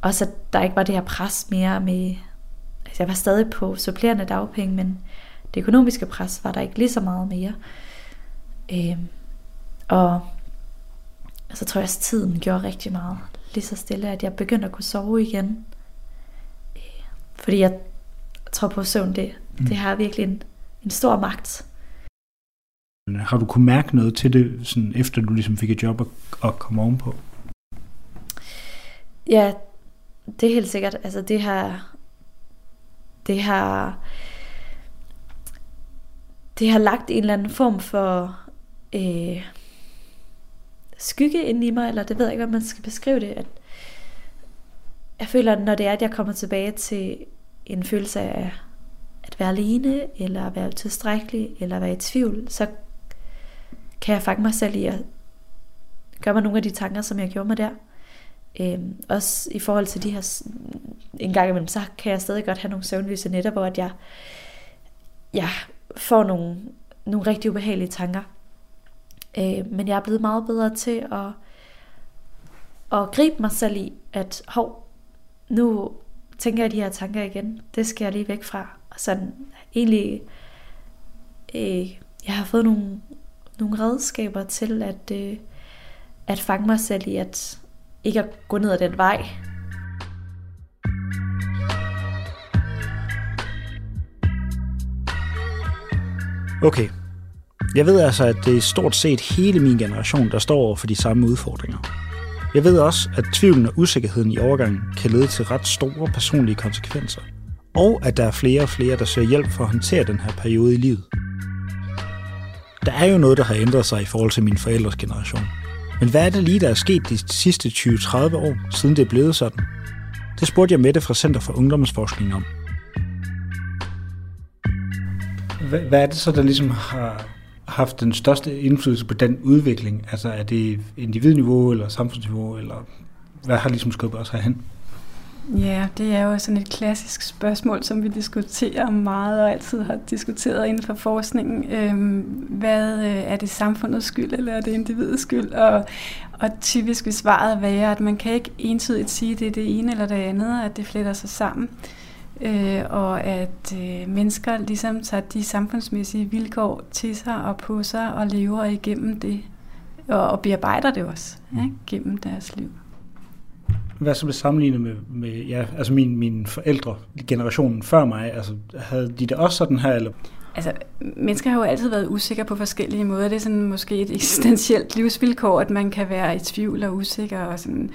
og så der ikke var det her pres mere med, altså jeg var stadig på supplerende dagpenge, men det økonomiske pres var der ikke lige så meget mere. Øhm, og så tror jeg, at tiden gjorde rigtig meget. Lige så stille, at jeg begyndte at kunne sove igen. Øh, fordi jeg tror på, søvn, det, mm. det har virkelig en, en stor magt. Har du kunne mærke noget til det, sådan efter du ligesom fik et job og, og kom ovenpå? Ja, det er helt sikkert. Altså det har, det har, det har lagt en eller anden form for øh, skygge ind i mig, eller det ved jeg ikke, hvordan man skal beskrive det. At jeg føler, at når det er, at jeg kommer tilbage til en følelse af at være alene, eller at være tilstrækkelig, eller at være i tvivl, så kan jeg fange mig selv i at gøre mig nogle af de tanker, som jeg gjorde mig der. Øhm, også i forhold til de her, en gang imellem, så kan jeg stadig godt have nogle søvnløse nætter, hvor at jeg, jeg får nogle, nogle rigtig ubehagelige tanker. Øh, men jeg er blevet meget bedre til at, at gribe mig selv i, at hov, nu tænker jeg de her tanker igen. Det skal jeg lige væk fra. Og sådan egentlig, øh, jeg har fået nogle, nogle redskaber til at, øh, at fange mig selv i, at ikke at gå ned ad den vej. Okay. Jeg ved altså, at det er stort set hele min generation, der står over for de samme udfordringer. Jeg ved også, at tvivlen og usikkerheden i overgangen kan lede til ret store personlige konsekvenser. Og at der er flere og flere, der søger hjælp for at håndtere den her periode i livet. Der er jo noget, der har ændret sig i forhold til min forældres generation. Men hvad er det lige, der er sket de sidste 20-30 år, siden det er blevet sådan? Det spurgte jeg Mette fra Center for Ungdomsforskning om. Hvad, er det så, der ligesom har haft den største indflydelse på den udvikling? Altså er det individniveau eller samfundsniveau, eller hvad har ligesom skubbet os herhen? Ja, det er jo sådan et klassisk spørgsmål, som vi diskuterer meget og altid har diskuteret inden for forskningen. Øhm, hvad øh, er det samfundets skyld, eller er det individets skyld? Og, og typisk vil svaret være, at man kan ikke entydigt sige, at det er det ene eller det andet, at det fletter sig sammen. Øh, og at øh, mennesker ligesom tager de samfundsmæssige vilkår til sig og på sig og lever igennem det, og, og bearbejder det også ja, gennem deres liv. Hvad så med sammenlignet med, med ja, altså min, mine forældre, generationen før mig, altså havde de det også sådan her, eller Altså, mennesker har jo altid været usikre på forskellige måder. Det er sådan måske et eksistentielt livsvilkår, at man kan være i tvivl og usikker. Og sådan.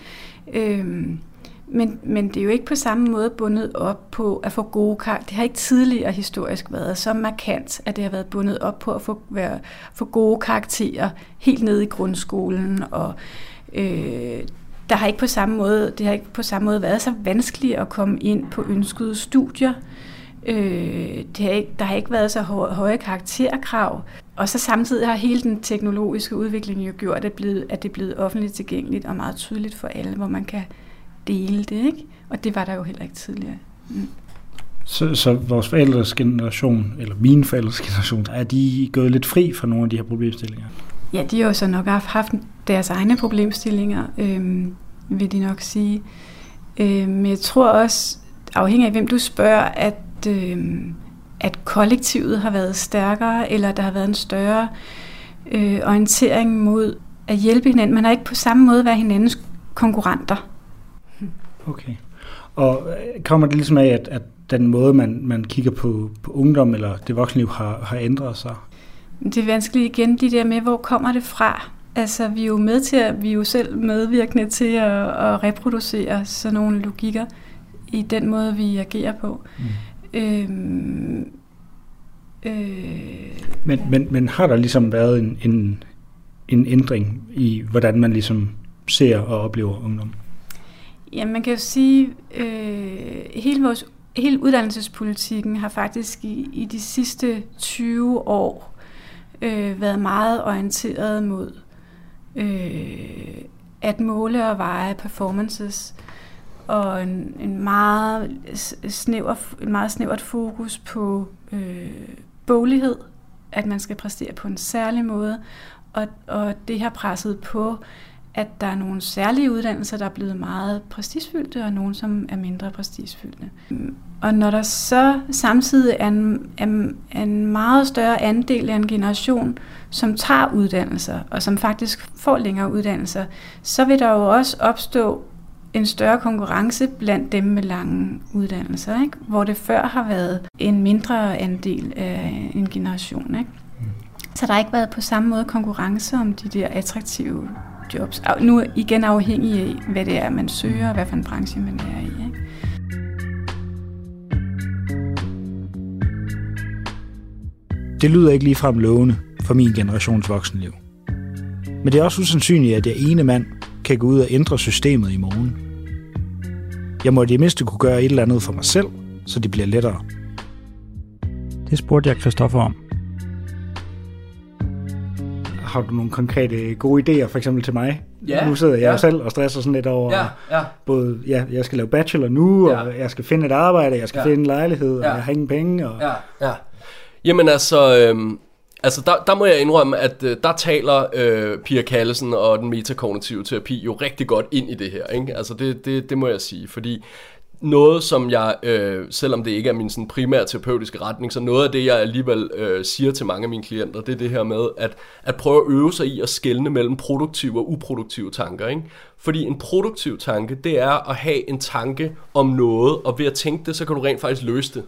Øhm, men, men det er jo ikke på samme måde bundet op på at få gode karakterer. Det har ikke tidligere historisk været så markant, at det har været bundet op på at få, være, få gode karakterer helt ned i grundskolen. Og øh, der har ikke på samme måde, det har ikke på samme måde været så vanskeligt at komme ind på ønskede studier. Øh, det har ikke, der har ikke været så høje karakterkrav. Og så samtidig har hele den teknologiske udvikling jo gjort, at det, blevet, at det er blevet offentligt tilgængeligt og meget tydeligt for alle, hvor man kan dele det. Ikke? Og det var der jo heller ikke tidligere. Mm. Så, så vores forældres generation, eller mine forældres generation, er de gået lidt fri fra nogle af de her problemstillinger? Ja, de har jo så nok haft deres egne problemstillinger, øh, vil de nok sige. Øh, men jeg tror også, afhængig af hvem du spørger, at, øh, at kollektivet har været stærkere, eller der har været en større øh, orientering mod at hjælpe hinanden. Man har ikke på samme måde været hinandens konkurrenter. Okay. Og øh, kommer det ligesom af, at, at den måde, man, man kigger på, på ungdom eller det voksenliv har, har ændret sig? Det er vanskeligt igen, de der med, hvor kommer det fra? Altså, vi er jo med til at, vi er jo selv medvirkende til at, at reproducere sådan nogle logikker i den måde, vi agerer på. Mm. Øhm, øh, men, men, men har der ligesom været en, en, en ændring i, hvordan man ligesom ser og oplever ungdom? Ja, man kan jo sige, øh, hele vores hele uddannelsespolitikken har faktisk i, i de sidste 20 år øh, været meget orienteret mod øh, at måle og veje performances og en, en meget snæver, en meget snævert fokus på øh, boglighed, at man skal præstere på en særlig måde, og, og det har presset på, at der er nogle særlige uddannelser, der er blevet meget prestigefyldte, og nogle, som er mindre prestigefyldte. Og når der så samtidig er en, er en meget større andel af en generation, som tager uddannelser, og som faktisk får længere uddannelser, så vil der jo også opstå en større konkurrence blandt dem med lange uddannelser, ikke? hvor det før har været en mindre andel af en generation. Ikke? Så der har ikke været på samme måde konkurrence om de der attraktive jobs. Nu igen afhængig af, hvad det er, man søger, og hvad for en branche man er i. Ikke? Det lyder ikke ligefrem lovende for min generations voksenliv. Men det er også usandsynligt, at jeg ene mand kan gå ud og ændre systemet i morgen. Jeg må i det mindste kunne gøre et eller andet for mig selv, så det bliver lettere. Det spurgte jeg Christoffer om. Har du nogle konkrete gode idéer, for eksempel til mig? Ja, nu sidder jeg ja. selv og stresser sådan lidt over, ja, ja. både, ja, jeg skal lave bachelor nu, ja. og jeg skal finde et arbejde, jeg skal ja. finde en lejlighed, ja. og jeg har ingen penge. Og... Ja, ja. Jamen altså, øhm, altså der, der må jeg indrømme, at øh, der taler øh, Pia Kallesen og den metakognitive terapi jo rigtig godt ind i det her. Ikke? Altså det, det, det må jeg sige, fordi noget, som jeg, øh, selvom det ikke er min sådan, primære terapeutiske retning, så noget af det, jeg alligevel øh, siger til mange af mine klienter, det er det her med at, at prøve at øve sig i at skelne mellem produktive og uproduktive tanker. Ikke? Fordi en produktiv tanke, det er at have en tanke om noget, og ved at tænke det, så kan du rent faktisk løse det.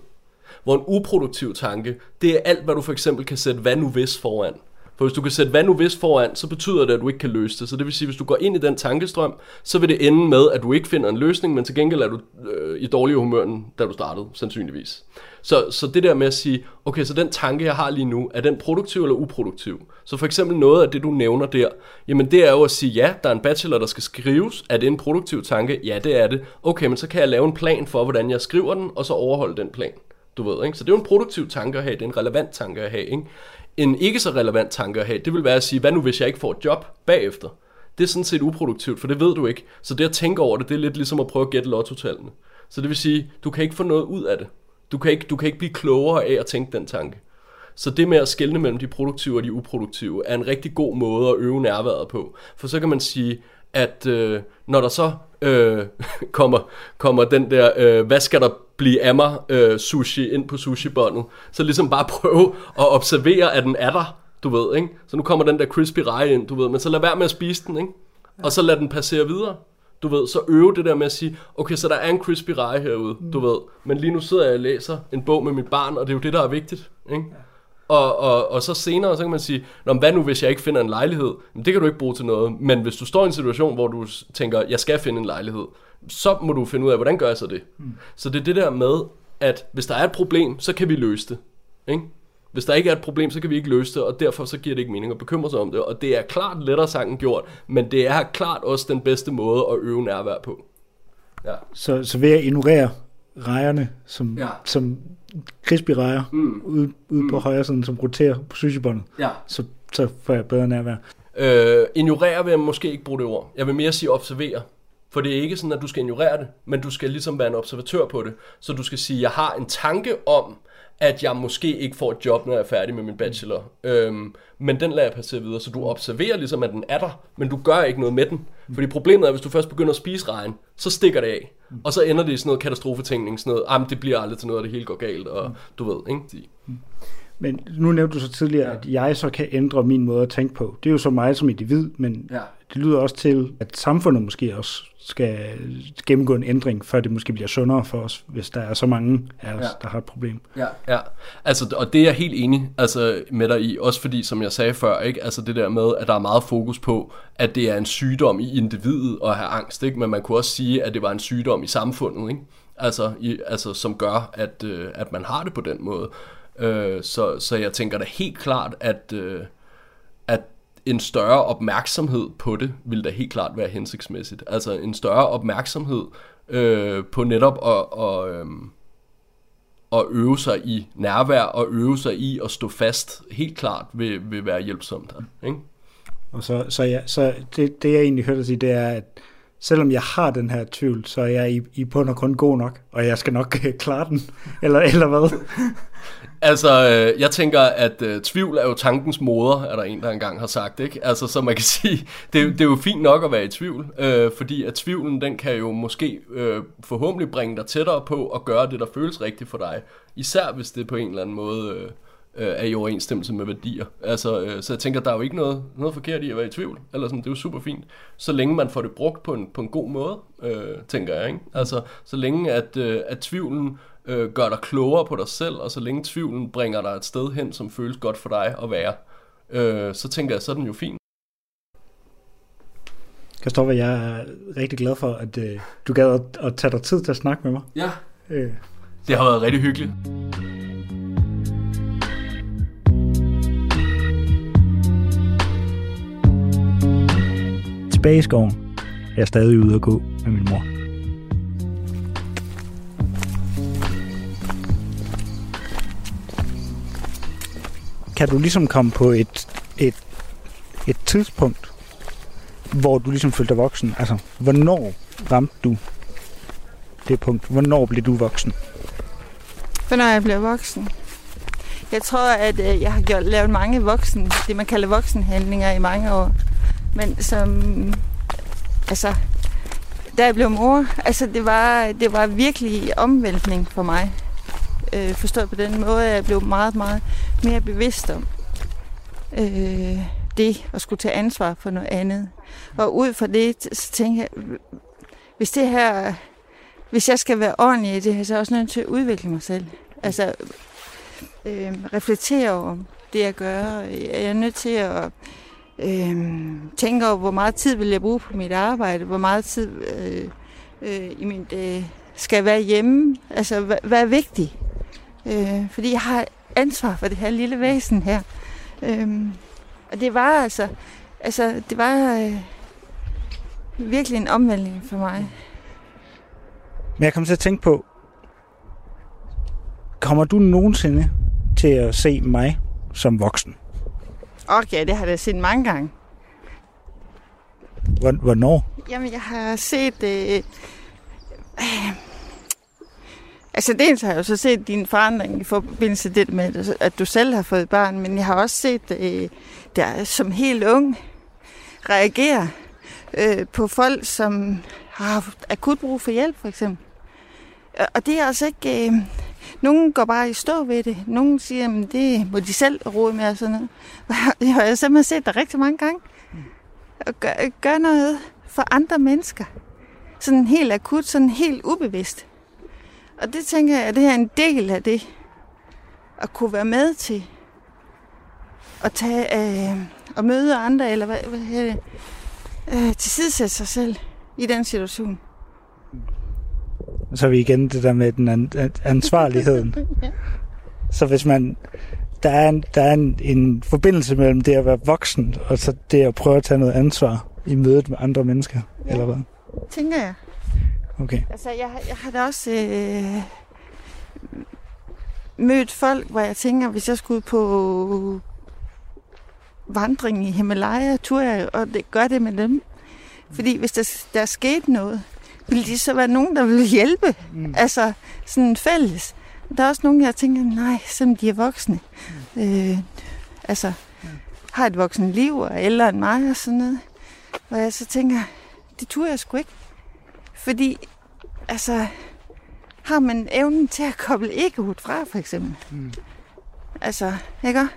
Hvor en uproduktiv tanke, det er alt, hvad du for eksempel kan sætte hvad nu hvis foran. For hvis du kan sætte hvad nu hvis foran, så betyder det, at du ikke kan løse det. Så det vil sige, at hvis du går ind i den tankestrøm, så vil det ende med, at du ikke finder en løsning, men til gengæld er du øh, i dårlig humør, end da du startede, sandsynligvis. Så, så det der med at sige, okay, så den tanke, jeg har lige nu, er den produktiv eller uproduktiv? Så for eksempel noget af det, du nævner der, jamen det er jo at sige, ja, der er en bachelor, der skal skrives. Er det en produktiv tanke? Ja, det er det. Okay, men så kan jeg lave en plan for, hvordan jeg skriver den, og så overholde den plan. Du ved, ikke? Så det er jo en produktiv tanke at have, det er en relevant tanke at have, ikke? En ikke så relevant tanke at have, det vil være at sige, hvad nu hvis jeg ikke får et job bagefter? Det er sådan set uproduktivt, for det ved du ikke. Så det at tænke over det, det er lidt ligesom at prøve at gætte lottotallene. Så det vil sige, du kan ikke få noget ud af det. Du kan ikke, du kan ikke blive klogere af at tænke den tanke. Så det med at skelne mellem de produktive og de uproduktive er en rigtig god måde at øve nærværet på. For så kan man sige, at øh, når der så øh, [LAUGHS] kommer, kommer den der, øh, hvad skal der blive af mig øh, sushi ind på sushi-båndet, så ligesom bare [LAUGHS] prøve at observere, at den er der, du ved, ikke? Så nu kommer den der crispy reje ind, du ved, men så lad være med at spise den, ikke? Og så lad den passere videre. Du ved, så øve det der med at sige, okay, så der er en crispy reje herude, mm. du ved. Men lige nu sidder jeg og læser en bog med mit barn, og det er jo det, der er vigtigt, ikke? Ja. Og, og, og så senere, så kan man sige, Nå, hvad nu hvis jeg ikke finder en lejlighed? Men det kan du ikke bruge til noget. Men hvis du står i en situation, hvor du tænker, jeg skal finde en lejlighed, så må du finde ud af, hvordan gør jeg så det? Mm. Så det er det der med, at hvis der er et problem, så kan vi løse det. Ikke? Hvis der ikke er et problem, så kan vi ikke løse det, og derfor så giver det ikke mening at bekymre sig om det. Og det er klart lettere sagt end gjort, men det er klart også den bedste måde at øve nærvær på. Ja. Så, så ved at ignorere rejerne, som, ja. som crispy rejer, mm. ude, ude mm. på højre siden, som roterer på sushibåndet, ja. så, så får jeg bedre nærvær. Øh, ignorere vil jeg måske ikke bruge det ord. Jeg vil mere sige observere. For det er ikke sådan, at du skal ignorere det, men du skal ligesom være en observatør på det. Så du skal sige, jeg har en tanke om, at jeg måske ikke får et job, når jeg er færdig med min bachelor. Øhm, men den lader jeg passere videre, så du observerer ligesom, at den er der, men du gør ikke noget med den. Fordi problemet er, at hvis du først begynder at spise regn, så stikker det af. Og så ender det i sådan noget katastrofetænkning, sådan noget, ah, det bliver aldrig til noget, og det hele går galt, og du ved, ikke? Men nu nævnte du så tidligere, at jeg så kan ændre min måde at tænke på. Det er jo så mig som individ, men ja. Det lyder også til, at samfundet måske også skal gennemgå en ændring, før det måske bliver sundere for os, hvis der er så mange af os, ja. der har et problem. Ja, ja. Altså, og det er jeg helt enig altså, med dig i, også fordi, som jeg sagde før, ikke? Altså det der med, at der er meget fokus på, at det er en sygdom i individet at have angst, ikke? men man kunne også sige, at det var en sygdom i samfundet, ikke? Altså, i, altså, som gør, at, øh, at man har det på den måde. Øh, så, så jeg tænker da helt klart, at, øh, at en større opmærksomhed på det vil da helt klart være hensigtsmæssigt. Altså en større opmærksomhed øh, på netop at, og, øh, at øve sig i nærvær og øve sig i at stå fast helt klart vil, vil være hjælpsomt. Ikke? Og så, så, ja, så det, det jeg egentlig hørte dig sige, det er, at selvom jeg har den her tvivl, så er jeg i, i bund og grund god nok, og jeg skal nok øh, klare den, [LAUGHS] eller, eller hvad? Altså, øh, jeg tænker, at øh, tvivl er jo tankens moder, er der en, der engang har sagt, ikke? Altså, så man kan [LAUGHS] sige, det, det er jo fint nok at være i tvivl, øh, fordi at tvivlen, den kan jo måske øh, forhåbentlig bringe dig tættere på at gøre det, der føles rigtigt for dig. Især hvis det på en eller anden måde øh, øh er i overensstemmelse med værdier. Altså, øh, så jeg tænker, der er jo ikke noget, noget forkert i at være i tvivl. Eller sådan, det er jo super fint. Så længe man får det brugt på en, på en god måde, øh, tænker jeg, ikke? Altså, så længe at, øh, at tvivlen øh, gør dig klogere på dig selv, og så længe tvivlen bringer dig et sted hen, som føles godt for dig at være, øh, så tænker jeg, så er den jo fin. Kristoffer, jeg er rigtig glad for, at øh, du gad at, at tage dig tid til at snakke med mig. Ja, øh. det har været rigtig hyggeligt. Tilbage i skoven er jeg stadig ude at gå med min mor. kan du ligesom komme på et, et, et tidspunkt, hvor du ligesom følte dig voksen? Altså, hvornår ramte du det punkt? Hvornår blev du voksen? Hvornår jeg blev voksen? Jeg tror, at øh, jeg har gjort, lavet mange voksen, det man kalder voksenhandlinger i mange år. Men som, altså, da jeg blev mor, altså det var, det var virkelig omvæltning for mig øh, forstået på den måde, at jeg blev meget, meget mere bevidst om øh, det at skulle tage ansvar for noget andet. Og ud fra det, så tænkte jeg, hvis det her, hvis jeg skal være ordentlig i det her, så er jeg også nødt til at udvikle mig selv. Altså, øh, reflektere over det, jeg gør. Jeg er nødt til at øh, tænker over, hvor meget tid vil jeg bruge på mit arbejde, hvor meget tid øh, øh, i min øh, skal være hjemme. Altså, hvad, hvad er vigtigt? Øh, fordi jeg har ansvar for det her lille væsen her. Øh, og det var altså, altså det var øh, virkelig en omvæltning for mig. Men jeg kom til at tænke på, kommer du nogensinde til at se mig som voksen? Okay, det har jeg set mange gange. Hvor- Hvornår? Jamen, jeg har set... Øh, øh, altså, dels har jeg jo så set din forandring i forbindelse med det med, at du selv har fået barn, men jeg har også set øh, der som helt ung reagere øh, på folk, som har akut brug for hjælp, for eksempel. Og- Og det er altså ikke... Øh, nogle går bare i stå ved det. Nogle siger, at det må de selv råde med og sådan noget. [LAUGHS] Jeg har simpelthen set det rigtig mange gange. Og gør, gør noget for andre mennesker. Sådan helt akut, sådan helt ubevidst. Og det tænker jeg, at det er en del af det. At kunne være med til at tage øh, og møde andre, eller hvad, hvad øh, tilsidesætte sig selv i den situation. Så er vi igen det der med den an- an- ansvarligheden. [LAUGHS] Så hvis man... Der er, en, der er en, en forbindelse mellem det at være voksen, og så det at prøve at tage noget ansvar i mødet med andre mennesker, Ja. eller hvad? Tænker jeg. Okay. Altså, jeg, jeg har da også øh, mødt folk, hvor jeg tænker, hvis jeg skulle på vandring i Himalaya, turde jeg og det, gør det med dem. Fordi hvis der, der er sket noget, ville de så være nogen, der ville hjælpe. Mm. Altså, sådan fælles. Der er også nogen, jeg tænker, nej, selvom de er voksne. Mm. Øh, altså, har et voksen liv og er ældre end mig og sådan noget. Hvor jeg så tænker, det turde jeg sgu ikke. Fordi, altså, har man evnen til at koble egoet fra, for eksempel. Mm. Altså, ikke?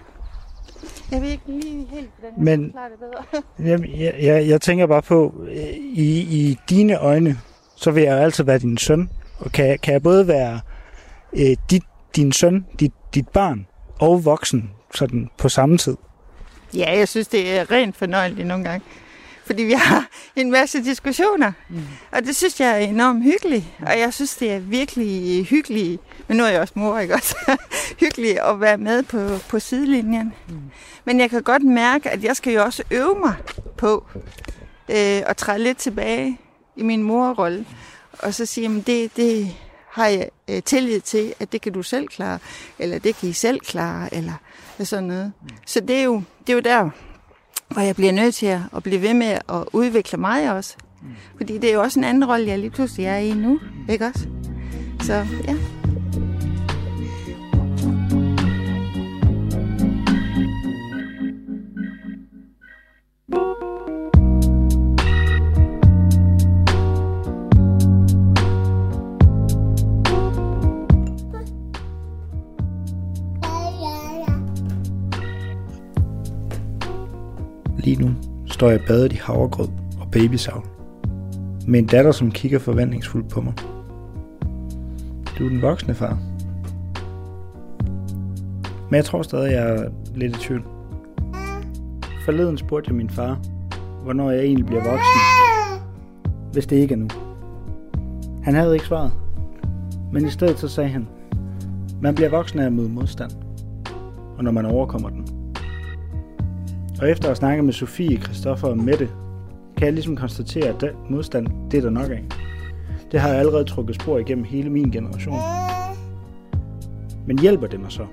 Jeg ved ikke lige helt, hvordan jeg Men- det bedre. [LAUGHS] Jamen, jeg, jeg, jeg tænker bare på, øh, i, i dine øjne, så vil jeg jo altid være din søn. Og kan, kan jeg både være øh, dit, din søn, dit, dit barn og voksen sådan på samme tid? Ja, jeg synes, det er rent fornøjeligt nogle gange. Fordi vi har [LAUGHS] en masse diskussioner. Mm. Og det synes jeg er enormt hyggeligt. Og jeg synes, det er virkelig hyggeligt. Men nu er jeg også mor, ikke også? [LAUGHS] hyggeligt at være med på, på sidelinjen. Mm. Men jeg kan godt mærke, at jeg skal jo også øve mig på øh, at træde lidt tilbage i min morrolle. Og så sige, at det, det har jeg øh, tillid til, at det kan du selv klare. Eller det kan I selv klare. Eller sådan noget. Så det er jo, det er jo der, hvor jeg bliver nødt til at, blive ved med at udvikle mig også. Fordi det er jo også en anden rolle, jeg lige pludselig er i nu. Ikke også? Så ja. Lige nu står jeg badet i havregrød og babysavl. Med en datter, som kigger forventningsfuldt på mig. Du er den voksne far. Men jeg tror stadig, jeg er lidt i tvivl. Forleden spurgte jeg min far, hvornår jeg egentlig bliver voksen. Hvis det ikke er nu. Han havde ikke svaret. Men i stedet så sagde han, man bliver voksen af at møde modstand. Og når man overkommer den. Og efter at snakke med Sofie, Christoffer og Mette, kan jeg ligesom konstatere, at den modstand, det er der nok af. Det har jeg allerede trukket spor igennem hele min generation. Men hjælper det mig så?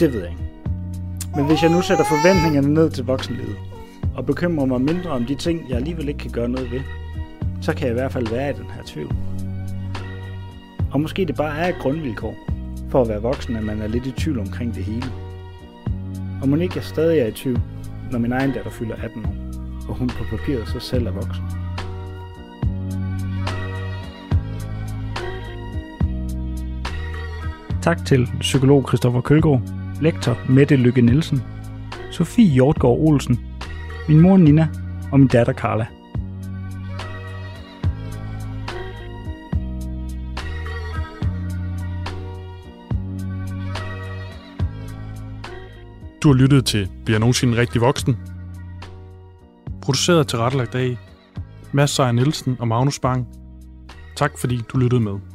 Det ved jeg ikke. Men hvis jeg nu sætter forventningerne ned til voksenlivet, og bekymrer mig mindre om de ting, jeg alligevel ikke kan gøre noget ved, så kan jeg i hvert fald være i den her tvivl. Og måske det bare er et grundvilkår for at være voksen, at man er lidt i tvivl omkring det hele. Og Monique er stadig er i tvivl, når min egen datter fylder 18 år, og hun på papiret så selv er voksen. Tak til psykolog Christoffer Kølgaard, lektor Mette Lykke Nielsen, Sofie Hjortgaard Olsen, min mor Nina og min datter Carla. Du har lyttet til Bliver jeg nogensinde rigtig voksen? Produceret til rettelagt af Mads Seier Nielsen og Magnus Bang. Tak fordi du lyttede med.